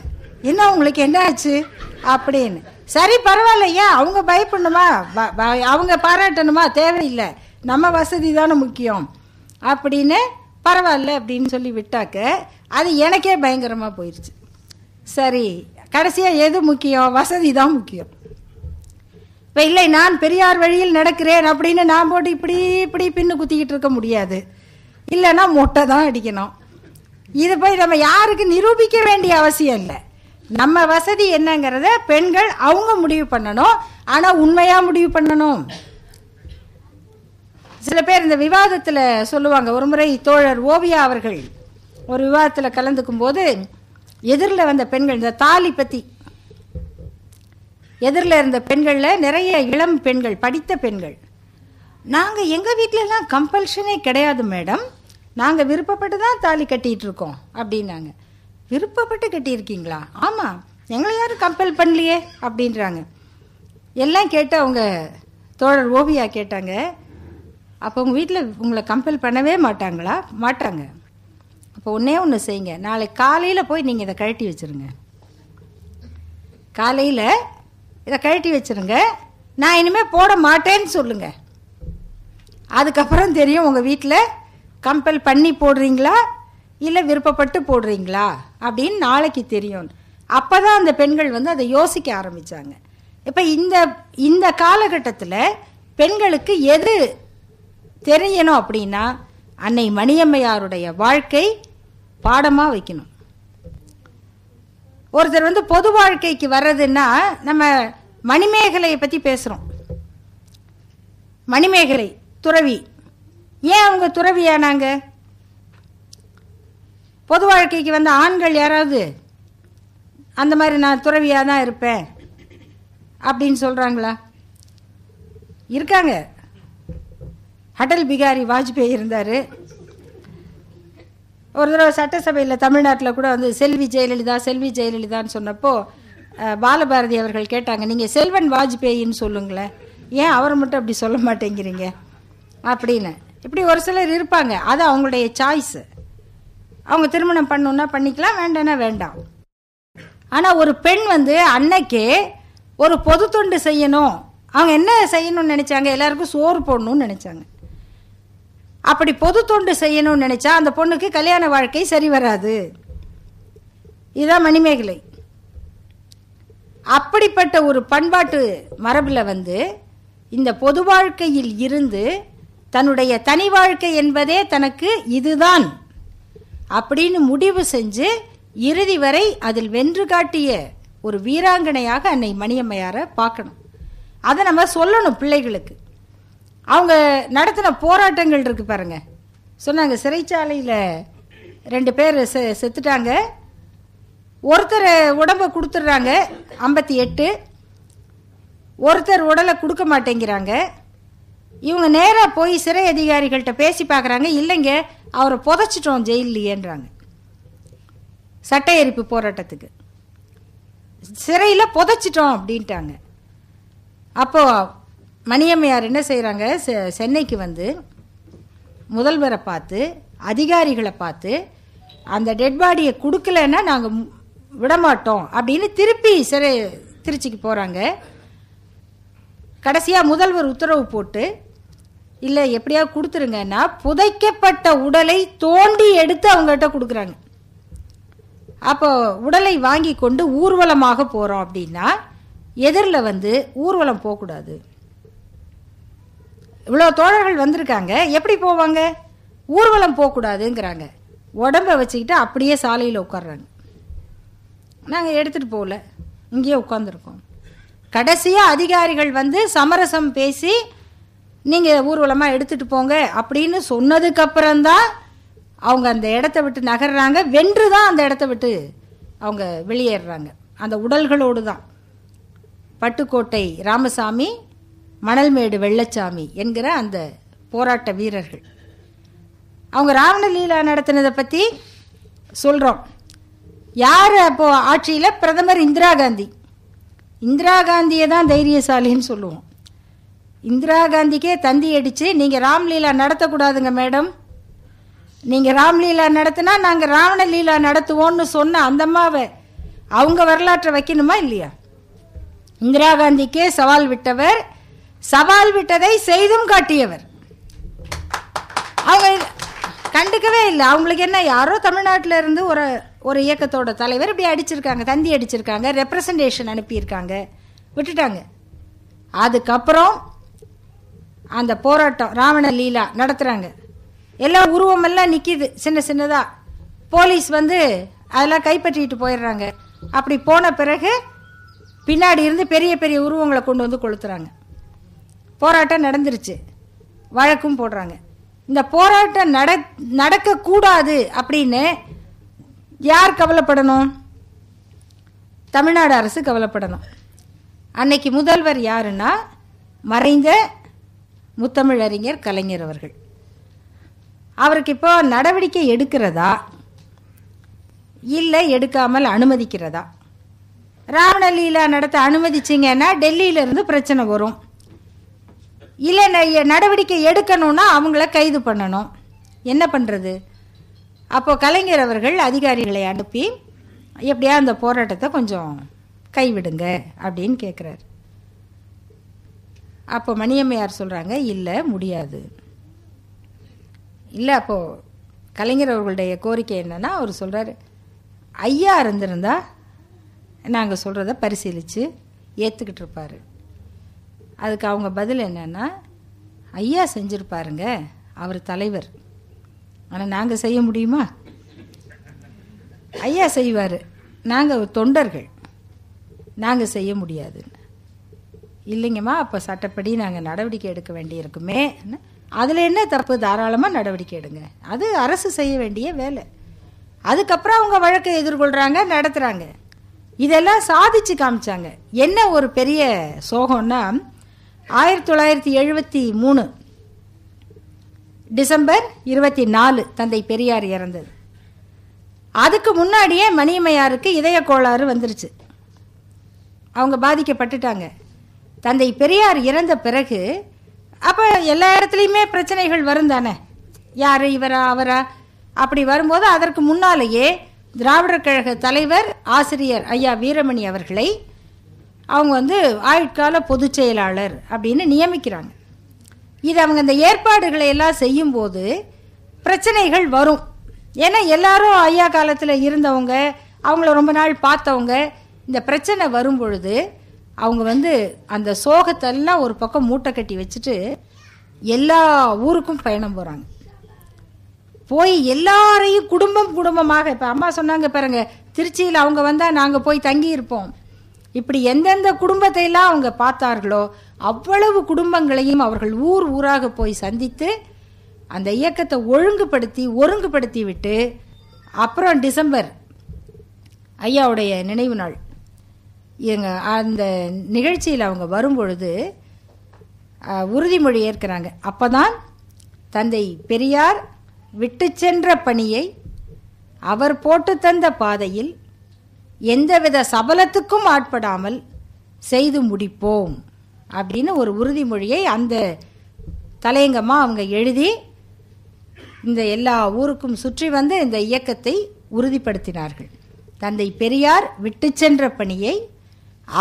Speaker 2: என்ன உங்களுக்கு என்ன ஆச்சு? அப்படின்னு. சரி பரவாயில்லையா அவங்க பயப்படணுமா? ப- ப- அவங்க பாராட்டணுமா? தேவையில்லை. நம்ம வசதி தானே முக்கியம். அப்படின்னு பரவாயில்ல அப்படின்னு சொல்லி விட்டாக்க அது எனக்கே பயங்கரமாக போயிடுச்சு சரி கடைசியாக எது முக்கியம்? வசதி தான் முக்கியம். இப்போ இல்லை நான் பெரியார் வழியில் நடக்கிறேன் அப்படின்னு நான் போட்டு இப்படி இப்படி பின்னு குத்திக்கிட்டு இருக்க முடியாது. இல்லைன்னா மொட்டை தான் அடிக்கணும். இது போய் நம்ம யாருக்கு நிரூபிக்க வேண்டிய அவசியம் இல்லை. நம்ம வசதி என்னங்கிறத பெண்கள் அவங்க முடிவு பண்ணணும். ஆனால் உண்மையாக முடிவு பண்ணணும். சில பேர் இந்த விவாதத்தில் சொல்லுவாங்க. ஒரு முறை தோழர் ஓவியா அவர்கள் ஒரு விவாதத்தில் கலந்துக்கும் போது எதிரில் வந்த பெண்கள் இந்த தாலி பற்றி எதிரில் இருந்த பெண்களில் நிறைய இளம் பெண்கள் படித்த பெண்கள். நாங்கள் எங்கள் வீட்டிலலாம் கம்பல்ஷனே கிடையாது மேடம் நாங்கள் விருப்பப்பட்டு தான் தாலி கட்டிகிட்டு இருக்கோம் அப்படின்னாங்க. விருப்பப்பட்டு கட்டியிருக்கீங்களா? ஆமாம் எங்களை யாரும் கம்பல் பண்ணலையே அப்படின்றாங்க. எல்லாம் கேட்டு அவங்க தோழர் ஓவியா கேட்டாங்க. அப்போ உங்கள் வீட்டில் உங்களை கம்பல் பண்ணவே மாட்டாங்களா? மாட்டாங்க. அப்போ ஒன்றே ஒன்று செய்யுங்க. நாளைக்கு காலையில் போய் நீங்கள் இதை கழட்டி வச்சிருங்க. காலையில் இதை கழட்டி வச்சிருங்க. நான் இனிமேல் போட மாட்டேன்னு சொல்லுங்கள் அதுக்கப்புறம் தெரியும் உங்கள் வீட்டில் கம்பல் பண்ணி போடுறீங்களா? இல்லை விருப்பப்பட்டு போடுறீங்களா? அப்படின்னு நாளைக்கு தெரியும். அப்போ தான் அந்த பெண்கள் வந்து அதை யோசிக்க ஆரம்பித்தாங்க இப்போ இந்த இந்த காலகட்டத்தில் பெண்களுக்கு எது தெரியணும் அப்படின்னா அன்னை மணியம்மையாருடைய வாழ்க்கை பாடமாக வைக்கணும். ஒருத்தர் வந்து பொது வாழ்க்கைக்கு வர்றதுன்னா நம்ம மணிமேகலையை பற்றி பேசுகிறோம் மணிமேகலை துறவி ஏன் அவங்க துறவியானாங்க பொது வாழ்க்கைக்கு வந்த ஆண்கள் யாராவது அந்த மாதிரி நான் துறவியாக தான் இருப்பேன் அப்படின்னு சொல்கிறாங்களா இருக்காங்க. அடல் பிகாரி வாஜ்பேயி இருந்தார். ஒரு தடவை சட்டசபையில் தமிழ்நாட்டில் கூட வந்து செல்வி ஜெயலலிதா செல்வி ஜெயலலிதான்னு சொன்னப்போ பாலபாரதி அவர்கள் கேட்டாங்க நீங்கள் செல்வன் வாஜ்பேயின்னு சொல்லுங்களேன். ஏன் அவரை மட்டும் அப்படி சொல்ல மாட்டேங்கிறீங்க? அப்படின்னு. இப்படி ஒரு சிலர் இருப்பாங்க. அது அவங்களுடைய சாய்ஸு அவங்க திருமணம் பண்ணணுன்னா பண்ணிக்கலாம் வேண்டாம்னா வேண்டாம். ஆனால் ஒரு பெண் வந்து அன்னைக்கே ஒரு பொது தொண்டு செய்யணும். அவங்க என்ன செய்யணும்னு நினைச்சாங்க? எல்லாருக்கும் சோறு போடணும்னு நினைச்சாங்க. அப்படி பொது தொண்டு செய்யணும்னு நினைச்சா அந்த பொண்ணுக்கு கல்யாண வாழ்க்கை சரி வராது. இதுதான் மணிமேகலை. அப்படிப்பட்ட ஒரு பண்பாட்டு மரபில் வந்து இந்த பொது வாழ்க்கையில் இருந்து தன்னுடைய தனி வாழ்க்கை என்பதே தனக்கு இதுதான் அப்படின்னு முடிவு செஞ்சு இறுதி வரை அதில் வென்று காட்டிய ஒரு வீராங்கனையாக அன்னை மணியம்மையாரை பார்க்கணும். அதை நம்ம சொல்லணும் பிள்ளைகளுக்கு. அவங்க நடத்தின போராட்டங்கள் இருக்கு பாருங்க. சொன்னாங்க சிறைச்சாலையில் ரெண்டு பேர் செ செத்துட்டாங்க. ஒருத்தர் உடம்ப கொடுத்துட்றாங்க ஐம்பத்தி எட்டு. ஒருத்தர் உடலை கொடுக்க மாட்டேங்கிறாங்க. இவங்க நேராக போய் சிறை அதிகாரிகள்கிட்ட பேசி பார்க்குறாங்க. இல்லைங்க அவரை புதைச்சிட்டோம் ஜெயிலேன்றாங்க சட்ட எரிப்பு போராட்டத்துக்கு. சிறையில் புதைச்சிட்டோம் அப்படின்ட்டாங்க. அப்போ மணியம்மையார் என்ன செய்கிறாங்க சென்னைக்கு வந்து முதல்வரை பார்த்து அதிகாரிகளை பார்த்து அந்த டெட் பாடியை கொடுக்கலன்னா நாங்கள் விடமாட்டோம் அப்படின்னு திருப்பி சிறை திருச்சிக்கு போகிறாங்க கடைசியாக முதல்வர் உத்தரவு போட்டு இல்லை எப்படியாவது கொடுத்துருங்கன்னா புதைக்கப்பட்ட உடலை தோண்டி எடுத்து அவங்ககிட்ட கொடுக்குறாங்க. அப்போ உடலை வாங்கி கொண்டு ஊர்வலமாக போகிறோம் அப்படின்னா எதிரில் வந்து ஊர்வலம் போகக்கூடாது. இவ்வளோ தோழர்கள் வந்திருக்காங்க எப்படி போவாங்க? ஊர்வலம் போகக்கூடாதுங்கிறாங்க. உடம்ப வச்சுக்கிட்டு அப்படியே சாலையில் உட்காடுறாங்க நாங்கள் எடுத்துகிட்டு போகல இங்கேயே உட்காந்துருக்கோம் கடைசியாக அதிகாரிகள் வந்து சமரசம் பேசி நீங்கள் ஊர்வலமாக எடுத்துகிட்டு போங்க அப்படின்னு சொன்னதுக்கப்புறம்தான் அவங்க அந்த இடத்த விட்டு நகர்றாங்க. வென்று தான் அந்த இடத்த விட்டு அவங்க வெளியேறுறாங்க அந்த உடல்களோடு தான் பட்டுக்கோட்டை ராமசாமி மணல்மேடு வெள்ளச்சாமி என்கிற அந்த போராட்ட வீரர்கள். அவங்க ராவணலீலா நடத்தினதை பற்றி சொல்கிறோம் யார் அப்போது ஆட்சியில்? பிரதமர் இந்திரா காந்தி. இந்திரா காந்தியை தான் தைரியசாலின்னு சொல்லுவோம். இந்திரா காந்திக்கே தந்தி அடித்து நீங்கள் ராம்லீலா நடத்தக்கூடாதுங்க மேடம். நீங்கள் ராம்லீலா நடத்தினா நாங்கள் ராவணலீலா நடத்துவோம்னு சொன்ன அந்தம்மாவை அவங்க வரலாற்றை வைக்கணுமா இல்லையா? இந்திரா காந்திக்கே சவால் விட்டவர். சவால் விட்டதை செய்தும் காட்டியவர். அவங்க கண்டுக்கவே இல்லை. அவங்களுக்கு என்ன யாரோ தமிழ்நாட்டில் இருந்து ஒரு ஒரு இயக்கத்தோட தலைவர் இப்படி அடிச்சிருக்காங்க தந்தி அடிச்சிருக்காங்க ரெப்ரசன்டேஷன் அனுப்பியிருக்காங்க. விட்டுட்டாங்க. அதுக்கப்புறம் அந்த போராட்டம் ராவண லீலா நடத்துகிறாங்க எல்லாம் உருவமெல்லாம் நிற்கிது சின்ன சின்னதாக போலீஸ் வந்து அதெல்லாம் கைப்பற்றிட்டு போயிடுறாங்க. அப்படி போன பிறகு பின்னாடி இருந்து பெரிய பெரிய உருவங்களை கொண்டு வந்து கொளுத்துறாங்க. போராட்டம் நடந்துருச்சு. வழக்கும் போடுறாங்க. இந்த போராட்டம் நட நடக்கக்கூடாது அப்படின்னு யார் கவலைப்படணும்? தமிழ்நாடு அரசு கவலைப்படணும். அன்னைக்கு முதல்வர் யாருன்னா மறைந்த முத்தமிழறிஞர் கலைஞர் அவர்கள். அவருக்கு இப்போ நடவடிக்கை எடுக்கிறதா? இல்லை எடுக்காமல் அனுமதிக்கிறதா? ராவணலீலா நடத்த அனுமதிச்சிங்கன்னா டெல்லியில இருந்து பிரச்சனை வரும். இல்லை ந- நடவடிக்கை எடுக்கணும்னா அவங்கள கைது பண்ணணும். என்ன பண்ணுறது அப்போ கலைஞர் அவர்கள் அதிகாரிகளை அனுப்பி எப்படியா அந்த போராட்டத்தை கொஞ்சம் கைவிடுங்க அப்படின்னு கேட்குறாரு அப்போ மணியம்மையார் சொல்கிறாங்க இல்லை முடியாது. இல்லை அப்போது கலைஞர் அவர்களுடைய கோரிக்கை என்னென்னா அவர் சொல்கிறாரு ஐயா இருந்திருந்தா நாங்கள் சொல்கிறத பரிசீலித்து ஏற்றுக்கிட்டு இருப்பார். அதுக்கு அவங்க பதில் என்னென்னா ஐயா செஞ்சுருப்பாருங்க அவர் தலைவர். ஆனால் நாங்கள் செய்ய முடியுமா? ஐயா செய்வார். நாங்கள் தொண்டர்கள். நாங்கள் செய்ய முடியாது. இல்லைங்கம்மா அப்போ சட்டப்படி நாங்கள் நடவடிக்கை எடுக்க வேண்டியிருக்குமே. அதில் என்ன தப்பு? தாராளமாக நடவடிக்கை எடுங்க. அது அரசு செய்ய வேண்டிய வேலை. அதுக்கப்புறம் அவங்க வழக்கை எதிர்கொள்கிறாங்க நடத்துகிறாங்க இதெல்லாம் சாதிச்சு காமிச்சாங்க. என்ன ஒரு பெரிய சோகம்னா ஆயிரத்தி தொள்ளாயிரத்தி எழுபத்தி மூணு டிசம்பர் இருபத்தி நாலு தந்தை பெரியார் இறந்தது. அதுக்கு முன்னாடியே மணியம்மையாருக்கு இதய கோளாறு வந்துருச்சு. அவங்க பாதிக்கப்பட்டுட்டாங்க. தந்தை பெரியார் இறந்த பிறகு அப்போ எல்லா இடத்துலையுமே பிரச்சனைகள் வரும் தானே? யார் இவரா அவரா? அப்படி வரும்போது அதற்கு முன்னாலேயே திராவிடர் கழக தலைவர் ஆசிரியர் ஐயா வீரமணி அவர்களை அவங்க வந்து ஆயுட்கால பொதுச் செயலாளர் அப்படின்னு நியமிக்கிறாங்க. இது அவங்க இந்த ஏற்பாடுகளை எல்லாம் செய்யும்போது பிரச்சனைகள் வரும். ஏன்னா எல்லாரும் ஐயா காலத்தில் இருந்தவங்க அவங்கள ரொம்ப நாள் பார்த்தவங்க இந்த பிரச்சனை வரும் பொழுது அவங்க வந்து அந்த சோகத்தெல்லாம் ஒரு பக்கம் மூட்டை கட்டி வச்சுட்டு எல்லா ஊருக்கும் பயணம் போகிறாங்க போய் எல்லாரையும் குடும்பம் குடும்பமாக இப்போ அம்மா சொன்னாங்க பாருங்க திருச்சியில் அவங்க வந்தால் நாங்கள் போய் தங்கி இருப்போம். இப்படி எந்தெந்த குடும்பத்தை எல்லாம் அவங்க பார்த்தார்களோ அவ்வளவு குடும்பங்களையும் அவர்கள் ஊர் ஊராக போய் சந்தித்து அந்த இயக்கத்தை ஒழுங்குபடுத்தி ஒருங்குபடுத்தி விட்டு அப்புறம் டிசம்பர் ஐயாவுடைய நினைவு நாள். எங்க அந்த நிகழ்ச்சியில் அவங்க வரும்பொழுது உறுதிமொழி ஏற்கிறாங்க. அப்போதான் தந்தை பெரியார் விட்டு சென்ற பணியை அவர் போட்டு தந்த பாதையில் எந்தவித சபலத்துக்கும் ஆட்படாமல் செய்து முடிப்போம் அப்படின்னு ஒரு உறுதிமொழியை அந்த தலையங்கமாக அவங்க எழுதி இந்த எல்லா ஊருக்கும் சுற்றி வந்து இந்த இயக்கத்தை உறுதிப்படுத்தினார்கள். தந்தை பெரியார் விட்டு சென்ற பணியை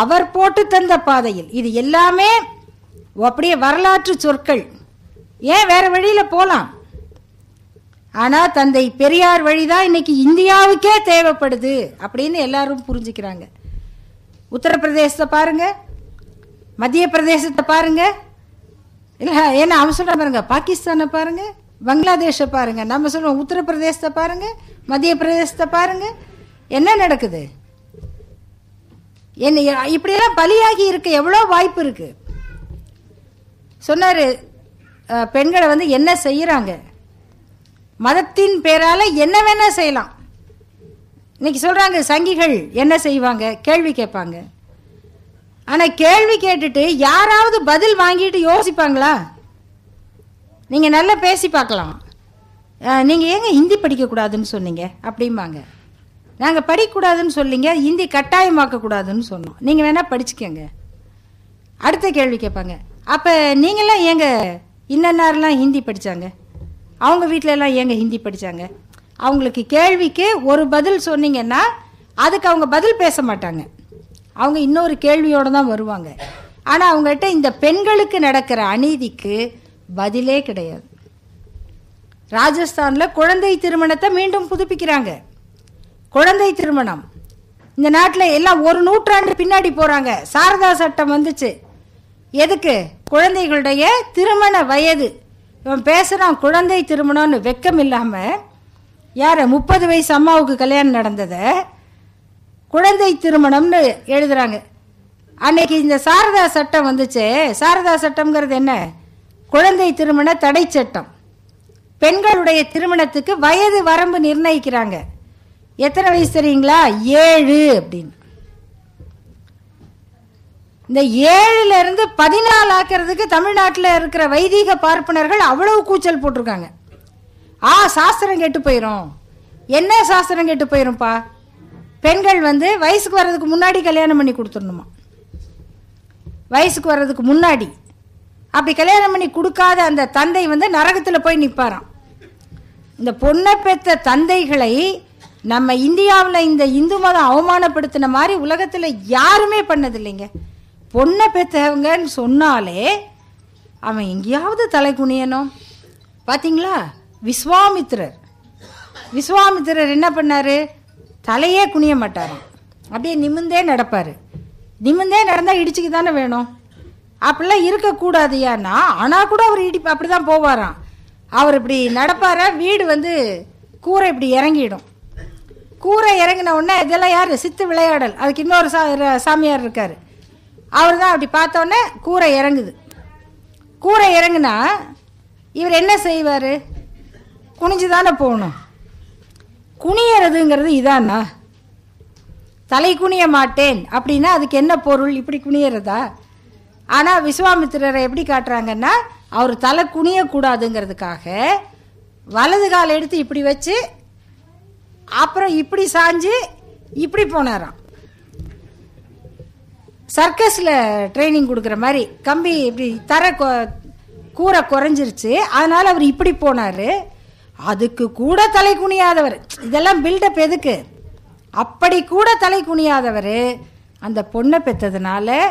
Speaker 2: அவர் போட்டு தந்த பாதையில். இது எல்லாமே அப்படியே வரலாற்று சொற்கள். ஏன் வேற வழியில் போகலாம் ஆனால் தந்தை பெரியார் வழிதான் இன்னைக்கு இந்தியாவுக்கே தேவைப்படுது அப்படின்னு எல்லாரும் புரிஞ்சுக்கிறாங்க. உத்தரப்பிரதேசத்தை பாருங்க. மத்திய பிரதேசத்தை பாருங்க. இல்லை ஏன்னா அவன் சொல்ற பாருங்க பாகிஸ்தானை பாருங்க பங்களாதேஷை பாருங்க. நம்ம சொல்லுவோம் உத்தரப்பிரதேசத்தை பாருங்க மத்திய பிரதேசத்தை பாருங்க. என்ன நடக்குது? என்ன இப்படியெல்லாம் பலியாகி இருக்க எவ்வளோ வாய்ப்பு இருக்கு? சொன்னார் பெண்களை வந்து என்ன செய்கிறாங்க மதத்தின் பேரால என்ன வேணா செய்யலாம். இன்னைக்கு சொல்றாங்க சங்கிகள் என்ன செய்வாங்க? கேள்வி கேட்பாங்க. ஆனால் கேள்வி கேட்டுட்டு யாராவது பதில் வாங்கிட்டு யோசிப்பாங்களா? நீங்கள் நல்லா பேசி பார்க்கலாம். நீங்கள் ஏங்க ஹிந்தி படிக்கக்கூடாதுன்னு சொன்னீங்க? அப்படிம்பாங்க. நாங்கள் படிக்கக்கூடாதுன்னு சொல்லிங்க ஹிந்தி கட்டாயமாக்கக்கூடாதுன்னு சொன்னோம். நீங்கள் வேணால் படிச்சுக்கோங்க. அடுத்த கேள்வி கேட்பாங்க. அப்போ நீங்களாம் ஏங்க இன்னன்னாரெலாம் ஹிந்தி படித்தாங்க அவங்க வீட்டிலலாம் ஏங்க ஹிந்தி படித்தாங்க அவங்களுக்கு கேள்விக்கு ஒரு பதில் சொன்னீங்கன்னா அதுக்கு அவங்க பதில் பேச மாட்டாங்க. அவங்க இன்னொரு கேள்வியோடு தான் வருவாங்க. ஆனால் அவங்ககிட்ட இந்த பெண்களுக்கு நடக்கிற அநீதிக்கு பதிலே கிடையாது. ராஜஸ்தானில் குழந்தை திருமணத்தை மீண்டும் புதுப்பிக்கிறாங்க. குழந்தை திருமணம். இந்த நாட்டில் எல்லாம் ஒரு நூற்றாண்டு பின்னாடி போறாங்க. சாரதா சட்டம் வந்துச்சு. எதுக்கு? குழந்தைகளுடைய திருமண வயது. இவன் பேசுகிறான் குழந்தை திருமணம்னு வெக்கம் இல்லாம. யார? முப்பது வயசு அம்மாவுக்கு கல்யாணம் நடந்தத. குழந்தை திருமணம்னு எழுதுறாங்க. அன்னைக்கு இந்த சாரதா சட்டம் வந்துச்சு. சாரதா சட்டம்ங்கிறது என்ன? குழந்தை திருமண தடை சட்டம். பெண்களுடைய திருமணத்துக்கு வயது வரம்பு நிர்ணயிக்கிறாங்க. எத்தனை வயசு தெரியுங்களா? ஏழு அப்படின்னு. இந்த ஏழுல இருந்து பதினாலு ஆக்கிறதுக்கு தமிழ்நாட்டில் இருக்கிற வைதீக பார்ப்பனர்கள் அவ்வளவு கூச்சல் போட்டிருக்காங்க. ஆ சாஸ்திரம் கெட்டு போயிரும். என்ன சாஸ்திரம் கெட்டு போயிரும்ப்பா பெண்கள் வந்து வயசுக்கு வர்றதுக்கு முன்னாடி கல்யாணம் பண்ணி கொடுத்துடணுமா? வயசுக்கு வர்றதுக்கு முன்னாடி. அப்படி கல்யாணம் பண்ணி கொடுக்காத அந்த தந்தை வந்து நரகத்தில் போய் நிற்பாராம் இந்த பொண்ணை பெற்ற தந்தைகளை நம்ம இந்தியாவில் இந்த இந்து மதம் அவமானப்படுத்தின மாதிரி உலகத்தில் யாருமே பண்ணதில்லைங்க. பொண்ணை பெற்றவங்கன்னு சொன்னாலே அவன் எங்கேயாவது தலை குனியணும். பார்த்தீங்களா விஸ்வாமித்திரர். விஸ்வாமித்திரர் என்ன பண்ணார்? தலையே குனிய மாட்டார். அப்படியே நிமிந்தே நடப்பார். நிமிந்தே நடந்தால் இடிச்சுக்கு தானே வேணும். அப்படிலாம் இருக்கக்கூடாதுயான்னா ஆனால் கூட அவர் இடி அப்படி தான் போவாராம். அவர் இப்படி நடப்பார? வீடு வந்து கூரை இப்படி இறங்கிடும். கூரை இறங்கின உடனே இதெல்லாம் யார் சித்து விளையாடல்? அதுக்கு இன்னொரு சா ர- சாமியார் இருக்கார். அவர் தான் அப்படி பார்த்தோன்னே கூரை இறங்குது. கூரை இறங்குனா இவர் என்ன செய்வார்? குனிஞ்சு தானே போகணும். குனியறதுங்கிறது இதானா? தலை குனிய மாட்டேன் அப்படின்னா அதுக்கு என்ன பொருள்? இப்படி குனியறதா? ஆனால் விஸ்வாமித்திரரை எப்படி காட்டுறாங்கன்னா அவர் தலை குனியக்கூடாதுங்கிறதுக்காக வலது கால் எடுத்து இப்படி வச்சு அப்புறம் இப்படி சாஞ்சு இப்படி போனாராம். சர்க்கஸில் ட்ரைனிங் கொடுக்குற மாதிரி கம்பி இப்படி தர கொ- கூரை குறைஞ்சிருச்சு. அதனால் அவர் இப்படி போனார். அதுக்கு கூட தலை குனியாதவர். இதெல்லாம் பில்டப் எதுக்கு? அப்படி கூட தலை குனியாதவர். அந்த பொண்ணை பெற்றதுனால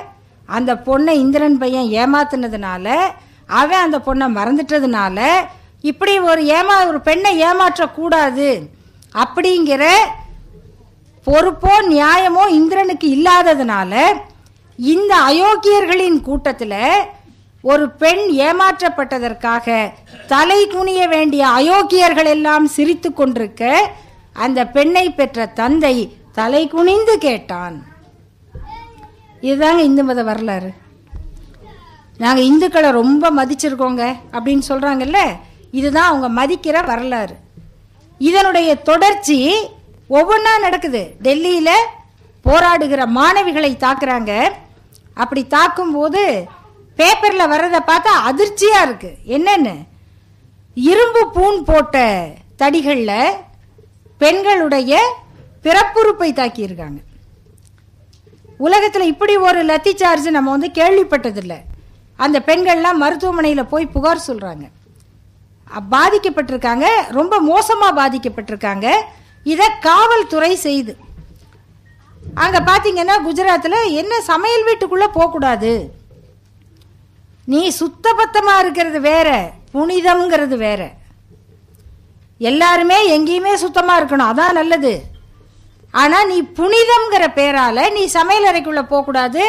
Speaker 2: அந்த பொண்ணை இந்திரன் பையன் ஏமாத்தினதுனால அவன் அந்த பொண்ணை மறந்துட்டதுனால இப்படி ஒரு ஏமா ஒரு பெண்ணை ஏமாற்றக்கூடாது. அப்படிங்கிற பொறுப்போ நியாயமோ இந்திரனுக்கு இல்லாததுனால இந்த அயோக்கியர்களின் கூட்டத்தில் ஒரு பெண் ஏமாற்றப்பட்டதற்காக தலை குனிய வேண்டிய அயோக்கியர்கள் எல்லாம் சிரித்து கொண்டிருக்க அந்த பெண்ணை பெற்ற தந்தை தலை குனிந்து கேட்டான். இதுதாங்க இந்து மத வரலாறு. நாங்கள் இந்துக்களை ரொம்ப மதிச்சிருக்கோங்க அப்படின்னு சொல்கிறாங்கல்ல இதுதான் அவங்க மதிக்கிற வரலாறு. இதனுடைய தொடர்ச்சி ஒவ்வொன்றா நடக்குது. டெல்லியில் போராடுகிற மாணவிகளை தாக்குறாங்க. அப்படி தாக்கும்போது பேப்பரில் வர்றதை பார்த்தா அதிர்ச்சியாக இருக்கு. என்னென்னு? இரும்பு பூன் போட்ட தடிகளில் பெண்களுடைய பிறப்புறுப்பை தாக்கியிருக்காங்க. உலகத்தில் இப்படி ஒரு லத்தி சார்ஜ் நம்ம வந்து கேள்விப்பட்டதில்லை. அந்த பெண்கள்லாம் மருத்துவமனையில் போய் புகார் சொல்கிறாங்க பாதிக்கப்பட்டிருக்காங்க. ரொம்ப மோசமாக பாதிக்கப்பட்டிருக்காங்க. இதை காவல்துறை செய்து. அங்கே பார்த்தீங்கன்னா குஜராத்தில் என்ன சமையல் வீட்டுக்குள்ளே போகக்கூடாது நீ சுத்தபத்தமாக இருக்கிறது வேற. புனிதம்ங்கிறது வேற. எல்லாருமே எங்கேயுமே சுத்தமாக இருக்கணும். அதான் நல்லது. ஆனால் நீ புனிதம்ங்கிற பேரால நீ சமையல் அறைக்குள்ளே போகக்கூடாது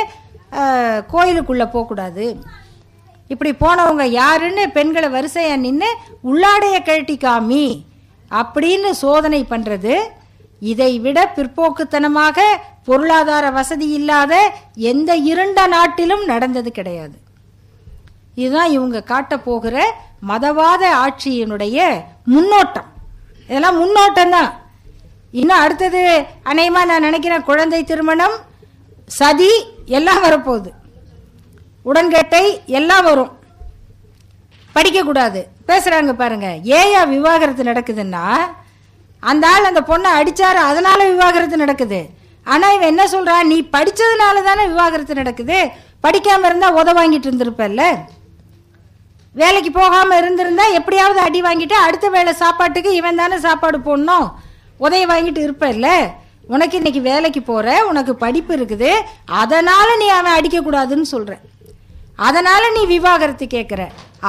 Speaker 2: கோயிலுக்குள்ளே போகக்கூடாது இப்படி போனவங்க யாருன்னு பெண்களை வரிசையா நின்று உள்ளாடைய கழட்டி காமி. அப்படின்னு சோதனை பண்றது இதை விட பிற்போக்குத்தனமாக பொருளாதார வசதி இல்லாத எந்த இருண்ட நாட்டிலும் நடந்தது கிடையாது. இதுதான் இவங்க காட்ட போகிற மதவாத ஆட்சியினுடைய முன்னோட்டம். இதெல்லாம் முன்னோட்டம் தான். இன்னும் அடுத்தது அநேகமா நான் நினைக்கிறேன் குழந்தை திருமணம் சதி எல்லாம் வரப்போகுது. உடன்கட்டை எல்லாம் வரும். படிக்கக்கூடாது பேசுகிறாங்க பாருங்க. ஏயா விவாகரத்து நடக்குதுன்னா அந்த ஆள் அந்த பொண்ணை அடித்தாரு அதனால விவாகரத்து நடக்குது. ஆனால் இவன் என்ன சொல்கிறான் நீ படித்ததுனால தானே விவாகரத்து நடக்குது. படிக்காமல் இருந்தால் உத வாங்கிட்டு இருந்திருப்பல்ல. வேலைக்கு போகாமல் இருந்திருந்தா எப்படியாவது அடி வாங்கிட்டு அடுத்த வேளை சாப்பாட்டுக்கு இவன் தானே சாப்பாடு போடணும். உதவி வாங்கிட்டு இருப்பல்ல. உனக்கு இன்னைக்கு வேலைக்கு போகிற உனக்கு படிப்பு இருக்குது. அதனால் நீ அவன் அடிக்கக்கூடாதுன்னு சொல்கிறேன் அதனால் நீ விவாகரத்து கேட்குற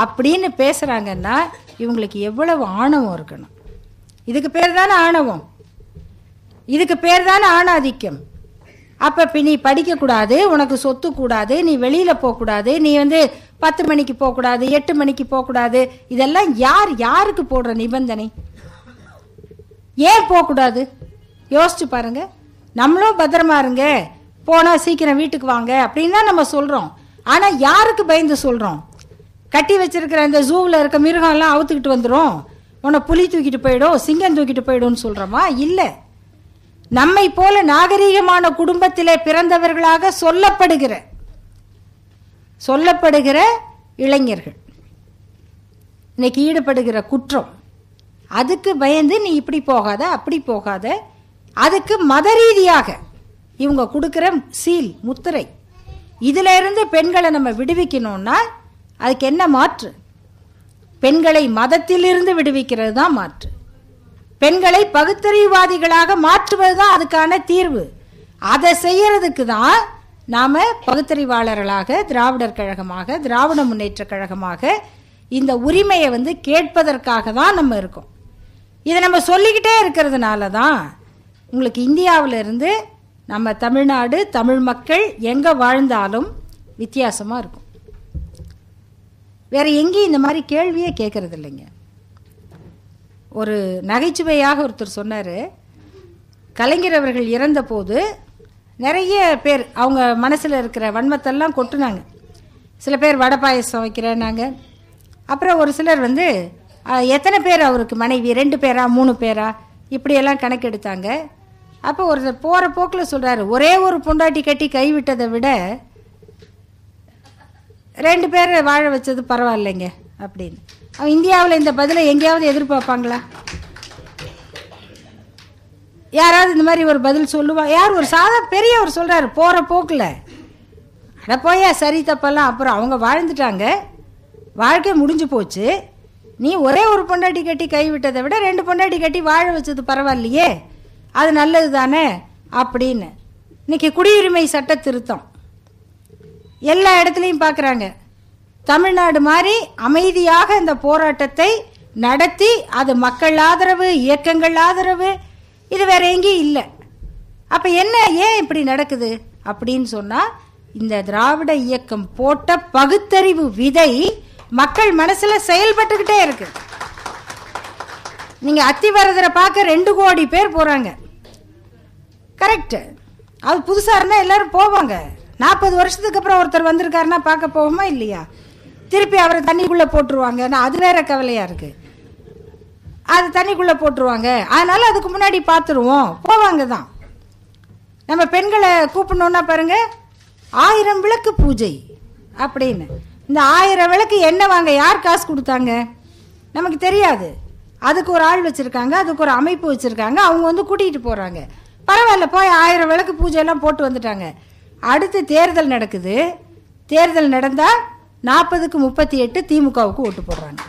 Speaker 2: அப்படின்னு பேசுகிறாங்கன்னா இவங்களுக்கு எவ்வளவு ஆணவம் இருக்கணும். இதுக்கு பேர் தானே ஆணவம். இதுக்கு பேர் தானே ஆணாதிக்கம். அப்போ நீ படிக்கக்கூடாது உனக்கு சொத்து கூடாது நீ வெளியில் போகக்கூடாது நீ வந்து பத்து மணிக்கு போகக்கூடாது எட்டு மணிக்கு போகக்கூடாது இதெல்லாம் யார் யாருக்கு போடுற நிபந்தனை? ஏன் போகக்கூடாது யோசிச்சு பாருங்க. நம்மளும் பத்திரமா இருங்க. போனால் சீக்கிரம் வீட்டுக்கு வாங்க அப்படின்னு தான் நம்ம சொல்கிறோம் ஆனால் யாருக்கு பயந்து சொல்கிறோம் கட்டி வச்சிருக்கிற இந்த ஜூவில் இருக்க மிருகம்லாம் அவுத்துக்கிட்டு வந்துடும் உன்னை புலி தூக்கிட்டு போயிடும் சிங்கம் தூக்கிட்டு போயிடும்னு சொல்கிறோமா இல்லை. நம்மை போல நாகரீகமான குடும்பத்திலே பிறந்தவர்களாக சொல்லப்படுகிற சொல்லப்படுகிற இளைஞர்கள். இன்னைக்கு ஈடுபடுகிற குற்றம். அதுக்கு பயந்து நீ இப்படி போகாத அப்படி போகாத. அதுக்கு மத ரீதியாக இவங்க கொடுக்குற சீல் முத்திரை. இதுல இருந்து பெண்களை நம்ம விடுவிக்கணும்னா அதுக்கு என்ன மாற்று? பெண்களை மதத்திலிருந்து விடுவிக்கிறது தான் மாற்று. பெண்களை பகுத்தறிவுவாதிகளாக மாற்றுவது தான் அதுக்கான தீர்வு. அதை செய்யறதுக்கு தான் நாம் பகுத்தறிவாளர்களாக திராவிடர் கழகமாக திராவிட முன்னேற்ற கழகமாக இந்த உரிமையை வந்து கேட்பதற்காக தான் நம்ம இருக்கோம். இதை நம்ம சொல்லிக்கிட்டே இருக்கிறதுனால தான் உங்களுக்கு இந்தியாவிலிருந்து நம்ம தமிழ்நாடு தமிழ் மக்கள் எங்கே வாழ்ந்தாலும் வித்தியாசமாக இருக்கும். வேறு எங்கேயும் இந்த மாதிரி கேள்வியே கேட்குறது இல்லைங்க. ஒரு நகைச்சுவையாக ஒருத்தர் சொன்னார் கலைஞர் அவர்கள் இறந்தபோது நிறைய பேர் அவங்க மனசில் இருக்கிற வன்மத்தெல்லாம் கொட்டுனாங்க. சில பேர் வடை பாயசம் வைக்கிறேன்னாங்க. அப்புறம் ஒரு சிலர் வந்து எத்தனை பேர் அவருக்கு மனைவி? ரெண்டு பேரா? மூணு பேரா? இப்படியெல்லாம் கணக்கெடுத்தாங்க. அப்போ ஒருத்தர் போகிற போக்கில் சொல்கிறாரு ஒரே ஒரு பொண்டாட்டி கட்டி கைவிட்டதை விட ரெண்டு பேர் வாழ வச்சது பரவாயில்லைங்க அப்படின்னு. அவன் இந்தியாவில் இந்த பதிலை எங்கேயாவது எதிர்பார்ப்பாங்களா? யாராவது இந்த மாதிரி ஒரு பதில் சொல்லுவா? யார்? ஒரு சாதா பெரியவர் சொல்கிறாரு போகிற போக்கில். அட போயா சரி தப்பெல்லாம். அப்புறம் அவங்க வாழ்ந்துட்டாங்க. வாழ்க்கை முடிஞ்சு போச்சு. நீ ஒரே ஒரு பொண்டாட்டி கட்டி கைவிட்டதை விட ரெண்டு பொண்டாட்டி கட்டி வாழ வச்சது பரவாயில்லையே. அது நல்லது தானே அப்படின்னு. இன்னைக்கு குடியுரிமை சட்ட திருத்தம். எல்லா இடத்துலையும் பார்க்குறாங்க தமிழ்நாடு மாதிரி அமைதியாக இந்த போராட்டத்தை நடத்தி அது மக்கள் ஆதரவு இயக்கங்கள் ஆதரவு இது வேற எங்கேயும் இல்லை. அப்போ என்ன ஏன் இப்படி நடக்குது? அப்படின்னு சொன்னால் இந்த திராவிட இயக்கம் போட்ட பகுத்தறிவு விதை மக்கள் மனசில் செயல்பட்டுக்கிட்டே இருக்குது நீங்க அத்திவரதரை பார்க்க ரெண்டு கோடி பேர் போறாங்க. கரெக்டு அது புதுசாக இருந்தால் எல்லாரும் போவாங்க. நாற்பது வருஷத்துக்கு அப்புறம் ஒருத்தர் வந்திருக்காருன்னா பார்க்க போவோமா இல்லையா? திருப்பி அவரை தண்ணிக்குள்ளே போட்டுருவாங்க. நான் அது வேற கவலையாக இருக்கு. அது தண்ணிக்குள்ளே போட்டுருவாங்க. அதனால அதுக்கு முன்னாடி பார்த்துருவோம். போவாங்க தான். நம்ம பெண்களை கூப்பிடணுன்னா பாருங்க ஆயிரம் விளக்கு பூஜை அப்படின்னு. இந்த ஆயிரம் விளக்கு என்ன வாங்க யார் காசு கொடுத்தாங்க? நமக்கு தெரியாது. அதுக்கு ஒரு ஆள் வச்சுருக்காங்க அதுக்கு ஒரு அமைப்பு வச்சுருக்காங்க அவங்க வந்து கூட்டிகிட்டு போகிறாங்க பரவாயில்ல போய் ஆயிரம் விளக்கு பூஜை எல்லாம் போட்டு வந்துட்டாங்க. அடுத்து தேர்தல் நடக்குது. தேர்தல் நடந்தால் நாற்பதுக்கு முப்பத்தி எட்டு திமுகவுக்கு ஓட்டு போடுறாங்க.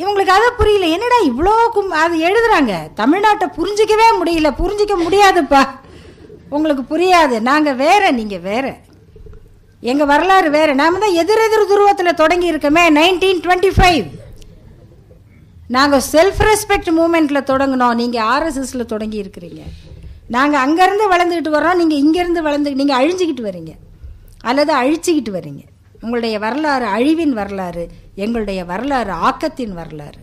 Speaker 2: இவங்களுக்கு அது புரியல என்னடா இவ்வளோ கும் அது எழுதுறாங்க. தமிழ்நாட்டை புரிஞ்சிக்கவே முடியல புரிஞ்சிக்க முடியாதுப்பா. உங்களுக்கு புரியாது நாங்கள் வேற நீங்கள் வேற. எங்கள் வரலாறு வேறு. நாம தான் எதிர் எதிர் துருவத்தில் தொடங்கி இருக்கோமே நைன்டீன் டுவெண்ட்டி ஃபைவ் நாங்கள் செல்ஃப் ரெஸ்பெக்ட் மூமெண்ட்டில் தொடங்கினோம் நீங்கள் ஆர்எஸ்எஸில் தொடங்கி இருக்கிறீங்க. நாங்கள் அங்கேருந்து வளர்ந்துக்கிட்டு வரோம் நீங்கள் இங்கேருந்து வளர்ந்து நீங்கள் அழிஞ்சுக்கிட்டு வரீங்க. அல்லது அழிச்சிக்கிட்டு வரீங்க. உங்களுடைய வரலாறு அழிவின் வரலாறு எங்களுடைய வரலாறு ஆக்கத்தின் வரலாறு.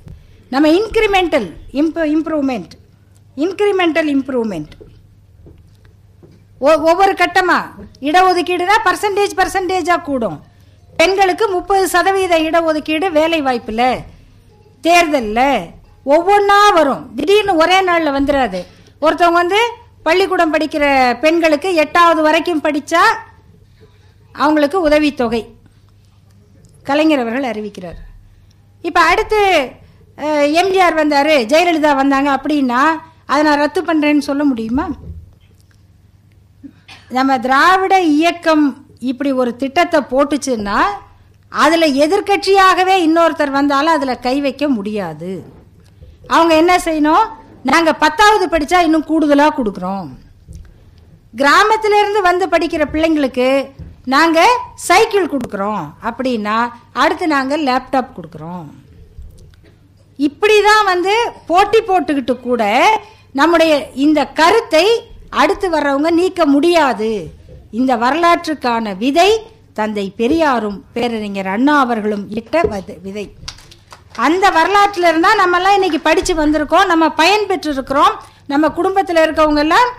Speaker 2: நம்ம incremental imp improvement incremental improvement ஒவ்வொரு கட்டமா? இடஒதுக்கீடுனா பர்சன்டேஜ் பர்சன்டேஜா கூடும். பெண்களுக்கு முப்பது சதவீத இடஒதுக்கீடு வேலை வாய்ப்புல தேர்தலில். ஒவ்வொன்றா வரும். திடீர்னு ஒரே நாளில் வந்துடாது ஒருத்தவங்க வந்து பள்ளிக்கூடம் படிக்கிற பெண்களுக்கு எட்டாவது வரைக்கும் படித்தா அவங்களுக்கு உதவித்தொகை. கலைஞர் அவர்கள் அறிவிக்கிறார். இப்போ அடுத்து எம்ஜிஆர் வந்தார் ஜெயலலிதா வந்தாங்க அப்படின்னா அதை நான் ரத்து பண்ணுறேன்னு சொல்ல முடியுமா? நம்ம திராவிட இயக்கம் இப்படி ஒரு திட்டத்தை போட்டுச்சுன்னா அதில் எதிர்க்கட்சியாகவே இன்னொருத்தர் வந்தாலும் அதில் கை வைக்க முடியாது. அவங்க என்ன செய்யணும்? நாங்கள் பத்தாவது படித்தா இன்னும் கூடுதலாக கொடுக்குறோம். கிராமத்திலேருந்து வந்து படிக்கிற பிள்ளைங்களுக்கு நாங்கள் சைக்கிள் கொடுக்குறோம். அப்படின்னா அடுத்து நாங்கள் லேப்டாப் கொடுக்குறோம். இப்படி தான் வந்து போட்டி போட்டுக்கிட்டு கூட நம்முடைய இந்த கருத்தை அடுத்து வர்றவங்க நீக்க முடியாது. இந்த வரலாற்றுக்கான விதை தந்தை பெரியாரும் பேரறிஞர் அண்ணா அவர்களும் இட்ட விதை அந்த வரலாற்றுல இருந்தா நம்ம எல்லாம் இன்னைக்கு படிச்சு வந்திருக்கோம் நம்ம பயன் பெற்றிருக்கிறோம் நம்ம குடும்பத்தில் இருக்கவங்க எல்லாம்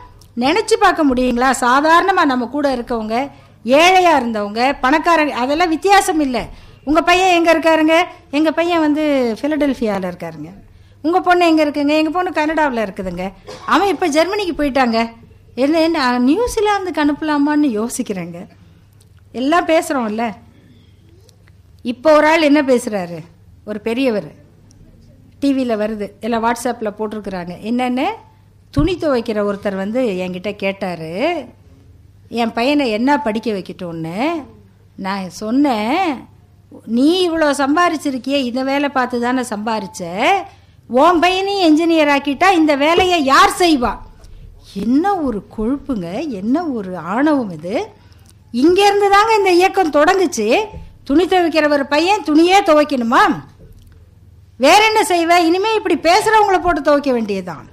Speaker 2: நினைச்சு பார்க்க முடியுங்களா? சாதாரணமா நம்ம கூட இருக்கவங்க ஏழையா இருந்தவங்க பணக்காரங்க அதெல்லாம் வித்தியாசம் இல்லை. உங்க பையன் எங்க இருக்காருங்க? எங்க பையன் வந்து பிலடெல்பியால இருக்காருங்க. உங்க பொண்ணு எங்க இருக்குங்க? எங்க பொண்ணு கனடாவில் இருக்குதுங்க. அவன் இப்ப ஜெர்மனிக்கு போயிட்டாங்க. என்ன நான் நியூசிலாந்துக்கு அனுப்பலாமான்னு யோசிக்கிறேங்க. எல்லாம் பேசுகிறோம்ல இப்போ ஒரு ஆள் என்ன பேசுகிறாரு ஒரு பெரியவர். டிவியில் வருது. எல்லாம் வாட்ஸ்அப்பில் போட்டிருக்கிறாங்க. என்னென்னு? துணி துவைக்கிற ஒருத்தர் வந்து என்கிட்ட கேட்டார். என் பையனை என்ன படிக்க வைக்கட்டும்னு. நான் சொன்னேன் நீ இவ்வளோ சம்பாரிச்சிருக்கிய இந்த வேலை பார்த்து தானே சம்பாரிச்ச? உன் பையனையும் என்ஜினியர் ஆக்கிட்டா இந்த வேலையை யார் செய்வா? என்ன ஒரு கொழுப்புங்க? என்ன ஒரு ஆணவம் இது? இங்கேருந்து தாங்க இந்த இயக்கம் தொடங்குச்சு. துணி துவைக்கிறவர் பையன் துணியே துவைக்கணுமா? வேற என்ன செய்வ? இனிமே இப்படி பேசுறவங்கள போட்டு துவைக்க வேண்டியதுதான்.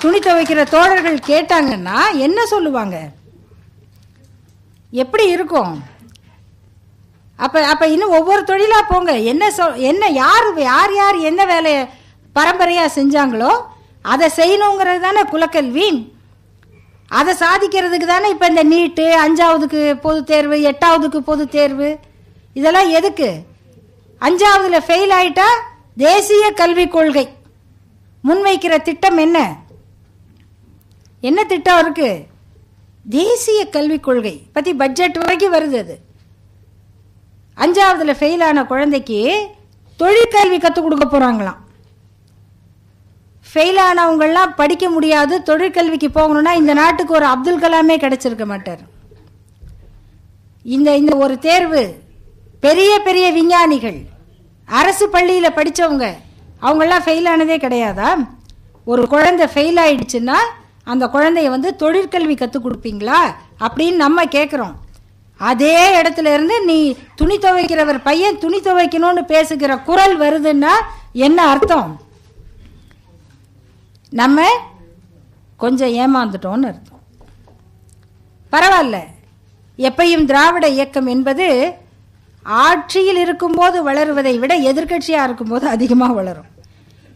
Speaker 2: துணி துவைக்கிற தோழர்கள் கேட்டாங்கன்னா என்ன சொல்லுவாங்க? எப்படி இருக்கும்? அப்ப அப்ப இன்னும் ஒவ்வொரு தொழிலா போங்க. என்ன சொ என்ன யார் யார் யார் என்ன வேலையை பரம்பரையா செஞ்சாங்களோ அதை செய்யணுங்கிறது தானே குலக்கல்வி? அதை சாதிக்கிறதுக்கு தானே இப்போ இந்த நீட்டு அஞ்சாவதுக்கு பொது தேர்வு எட்டாவதுக்கு பொது தேர்வு? இதெல்லாம் எதுக்கு? அஞ்சாவதுல ஃபெயில் ஆயிட்டா தேசிய கல்விக் கொள்கை. முன்வைக்கிற திட்டம் என்ன? என்ன திட்டம் இருக்கு? தேசிய கல்விக் கொள்கை. பத்தி பட்ஜெட் வரைக்கும் வருது அது. அஞ்சாவதுல ஃபெயில் ஆன குழந்தைக்கு தொழிற்கல்வி கற்றுக் கொடுக்க போறாங்களாம். ஃபெயில் ஆனவங்கள்லாம் படிக்க முடியாது தொழிற்கல்விக்கு போகணும்னா இந்த நாட்டுக்கு ஒரு அப்துல் கலாமே கிடைச்சிருக்க மாட்டார். இந்த இந்த ஒரு தேர்வு பெரிய பெரிய விஞ்ஞானிகள் அரசு பள்ளியில் படித்தவங்க அவங்கெல்லாம் ஃபெயில் ஆனதே கிடையாதா? ஒரு குழந்தை ஃபெயில் ஆயிடுச்சுன்னா அந்த குழந்தைய வந்து தொழிற்கல்வி கற்றுக் கொடுப்பீங்களா? அப்படின்னு நம்ம கேட்குறோம் அதே இடத்துல இருந்து நீ துணி துவைக்கிறவர் பையன் துணி துவைக்கணும்னு பேசுகிற குரல் வருதுன்னா என்ன அர்த்தம்? நம்ம கொஞ்சம் ஏமாந்துட்டோம்னு அர்த்தம். பரவாயில்ல. எப்பையும் திராவிட இயக்கம் என்பது ஆட்சியில் இருக்கும்போது வளருவதை விட எதிர்க்கட்சியாக இருக்கும்போது அதிகமாக வளரும்.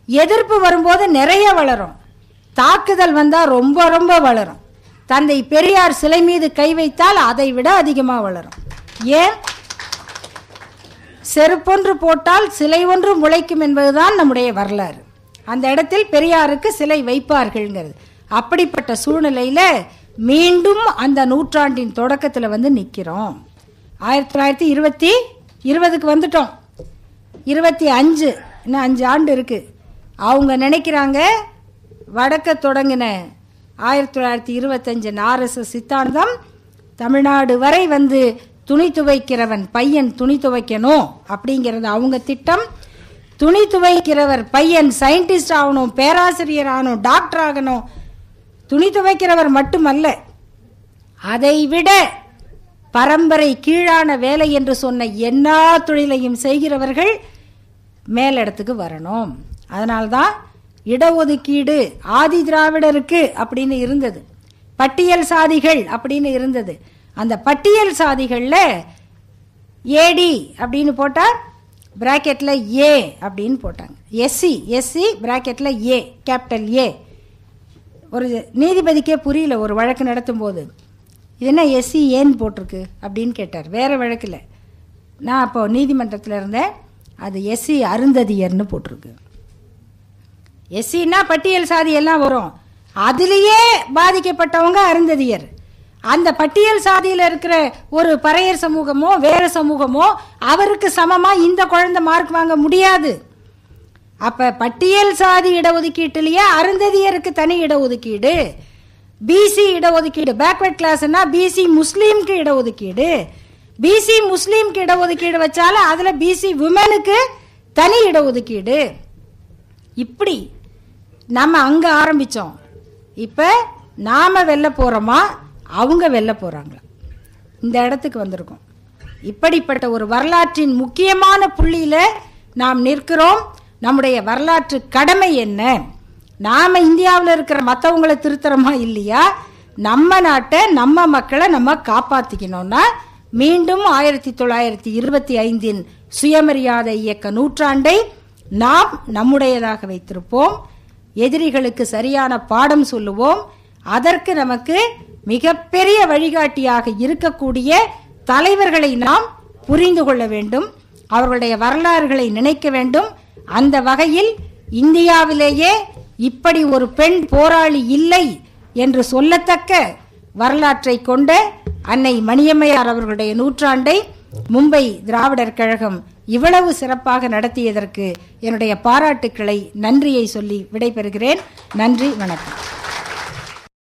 Speaker 2: எதிர்ப்பு வரும்போது நிறைய வளரும். தாக்குதல் வந்தால் ரொம்ப ரொம்ப வளரும். தந்தை பெரியார் சிலை மீது கை வைத்தால் அதை விட அதிகமாக வளரும். ஏன்? செருப்பொன்று போட்டால் சிலை ஒன்று முளைக்கும் என்பதுதான் நம்முடைய வரலாறு. அந்த இடத்தில் பெரியாருக்கு சிலை வைப்பார்கள்ங்கிறது. அப்படிப்பட்ட சூழ்நிலையில் மீண்டும் அந்த நூற்றாண்டின் தொடக்கத்தில் வந்து நிற்கிறோம் ஆயிரத்தி தொள்ளாயிரத்தி இருபத்தி இருபதுக்கு வந்துட்டோம். இருபத்தி அஞ்சு இன்னும் அஞ்சு ஆண்டு இருக்கு. அவங்க நினைக்கிறாங்க வடக்க தொடங்கின ஆயிரத்தி தொள்ளாயிரத்தி இருபத்தஞ்சு நாரச சித்தாந்தம் தமிழ்நாடு வரை வந்து துணி துவைக்கிறவன் பையன் துணி துவைக்கணும் அப்படிங்கிறது அவங்க திட்டம். துணி துவைக்கிறவர் பையன் சயின்டிஸ்ட் ஆகணும் பேராசிரியர் ஆகணும் டாக்டர் ஆகணும். துணி துவைக்கிறவர் மட்டுமல்ல அதை விட பரம்பரை கீழான வேலை என்று சொன்ன எல்லா தொழிலையும் செய்கிறவர்கள் மேலிடத்துக்கு வரணும். அதனால்தான் இடஒதுக்கீடு ஆதி திராவிடருக்கு அப்படின்னு இருந்தது. பட்டியல் சாதிகள் அப்படின்னு இருந்தது. அந்த பட்டியல் சாதிகளில் ஏடி அப்படின்னு போட்டால் பிராக்கெட்டில் ஏ அப்படின்னு போட்டாங்க. எஸ்சி எஸ்சி பிராக்கெட்டில் ஏ கேபிட்டல் ஏ ஒரு நீதிபதிக்கே புரியல ஒரு வழக்கு நடத்தும் போது இது என்ன எஸ்சி ஏன்னு போட்டிருக்கு அப்படின்னு கேட்டார். வேறு வழக்கில் நான் அப்போ நீதிமன்றத்தில் இருந்தேன். அது எஸ்சி அருந்ததியர்னு போட்டிருக்கு. எஸ்சின்னா பட்டியல் சாதி எல்லாம் வரும். அதுலேயே பாதிக்கப்பட்டவங்க அருந்ததியர். அந்த பட்டியல் சாதியில் இருக்கிற ஒரு பறையர் சமூகமோ வேற சமூகமோ அவருக்கு சமமா இந்த குழந்தை மார்க் வாங்க முடியாது. அப்ப பட்டியல் சாதி இடஒதுக்கீட்டுலயே அருந்ததியருக்கு தனி இடஒதுக்கீடு பிசி இடஒதுக்கீடு பேக்வர்ட் கிளாஸ்னா பிசி முஸ்லீம்க்கு இடஒதுக்கீடு. பிசி முஸ்லீம்க்கு இடஒதுக்கீடு வச்சாலும் அதுல பிசி விமனுக்கு தனி இடஒதுக்கீடு. இப்படி நம்ம அங்க ஆரம்பிச்சோம். இப்ப நாம வெல்ல போறோமா? அவங்க வெல்ல போறாங்களா? இந்த இடத்துக்கு வந்திருக்கோம். இப்படிப்பட்ட ஒரு வரலாற்றின் முக்கியமான புள்ளியில நாம் நிற்கிறோம். நம்முடைய வரலாற்று கடமை என்ன? நாம இந்தியாவில் இருக்கிற மற்றவங்களை திருத்தரமா இல்லையா? நம்ம நாட்டை நம்ம மக்களை நம்ம காப்பாத்திக்கணும்னா மீண்டும் ஆயிரத்தி தொள்ளாயிரத்தி இருபத்தி ஐந்தின் சுயமரியாதை இயக்க நூற்றாண்டை நாம் நம்முடையதாக வைத்திருப்போம். எதிரிகளுக்கு சரியான பாடம் சொல்லுவோம். அதற்கு நமக்கு மிகப்பெரிய வழிகாட்டியாக இருக்கக்கூடிய தலைவர்களை நாம் புரிந்து கொள்ள வேண்டும் அவர்களுடைய வரலாறுகளை நினைக்க வேண்டும். அந்த வகையில் இந்தியாவிலேயே இப்படி ஒரு பெண் போராளி இல்லை என்று சொல்லத்தக்க வரலாற்றை கொண்ட அன்னை மணியம்மையார் அவர்களுடைய நூற்றாண்டை மும்பை திராவிடர் கழகம் இவ்வளவு சிறப்பாக நடத்தியதற்கு என்னுடைய பாராட்டுக்களை நன்றியை சொல்லி விடைபெறுகிறேன். நன்றி வணக்கம்.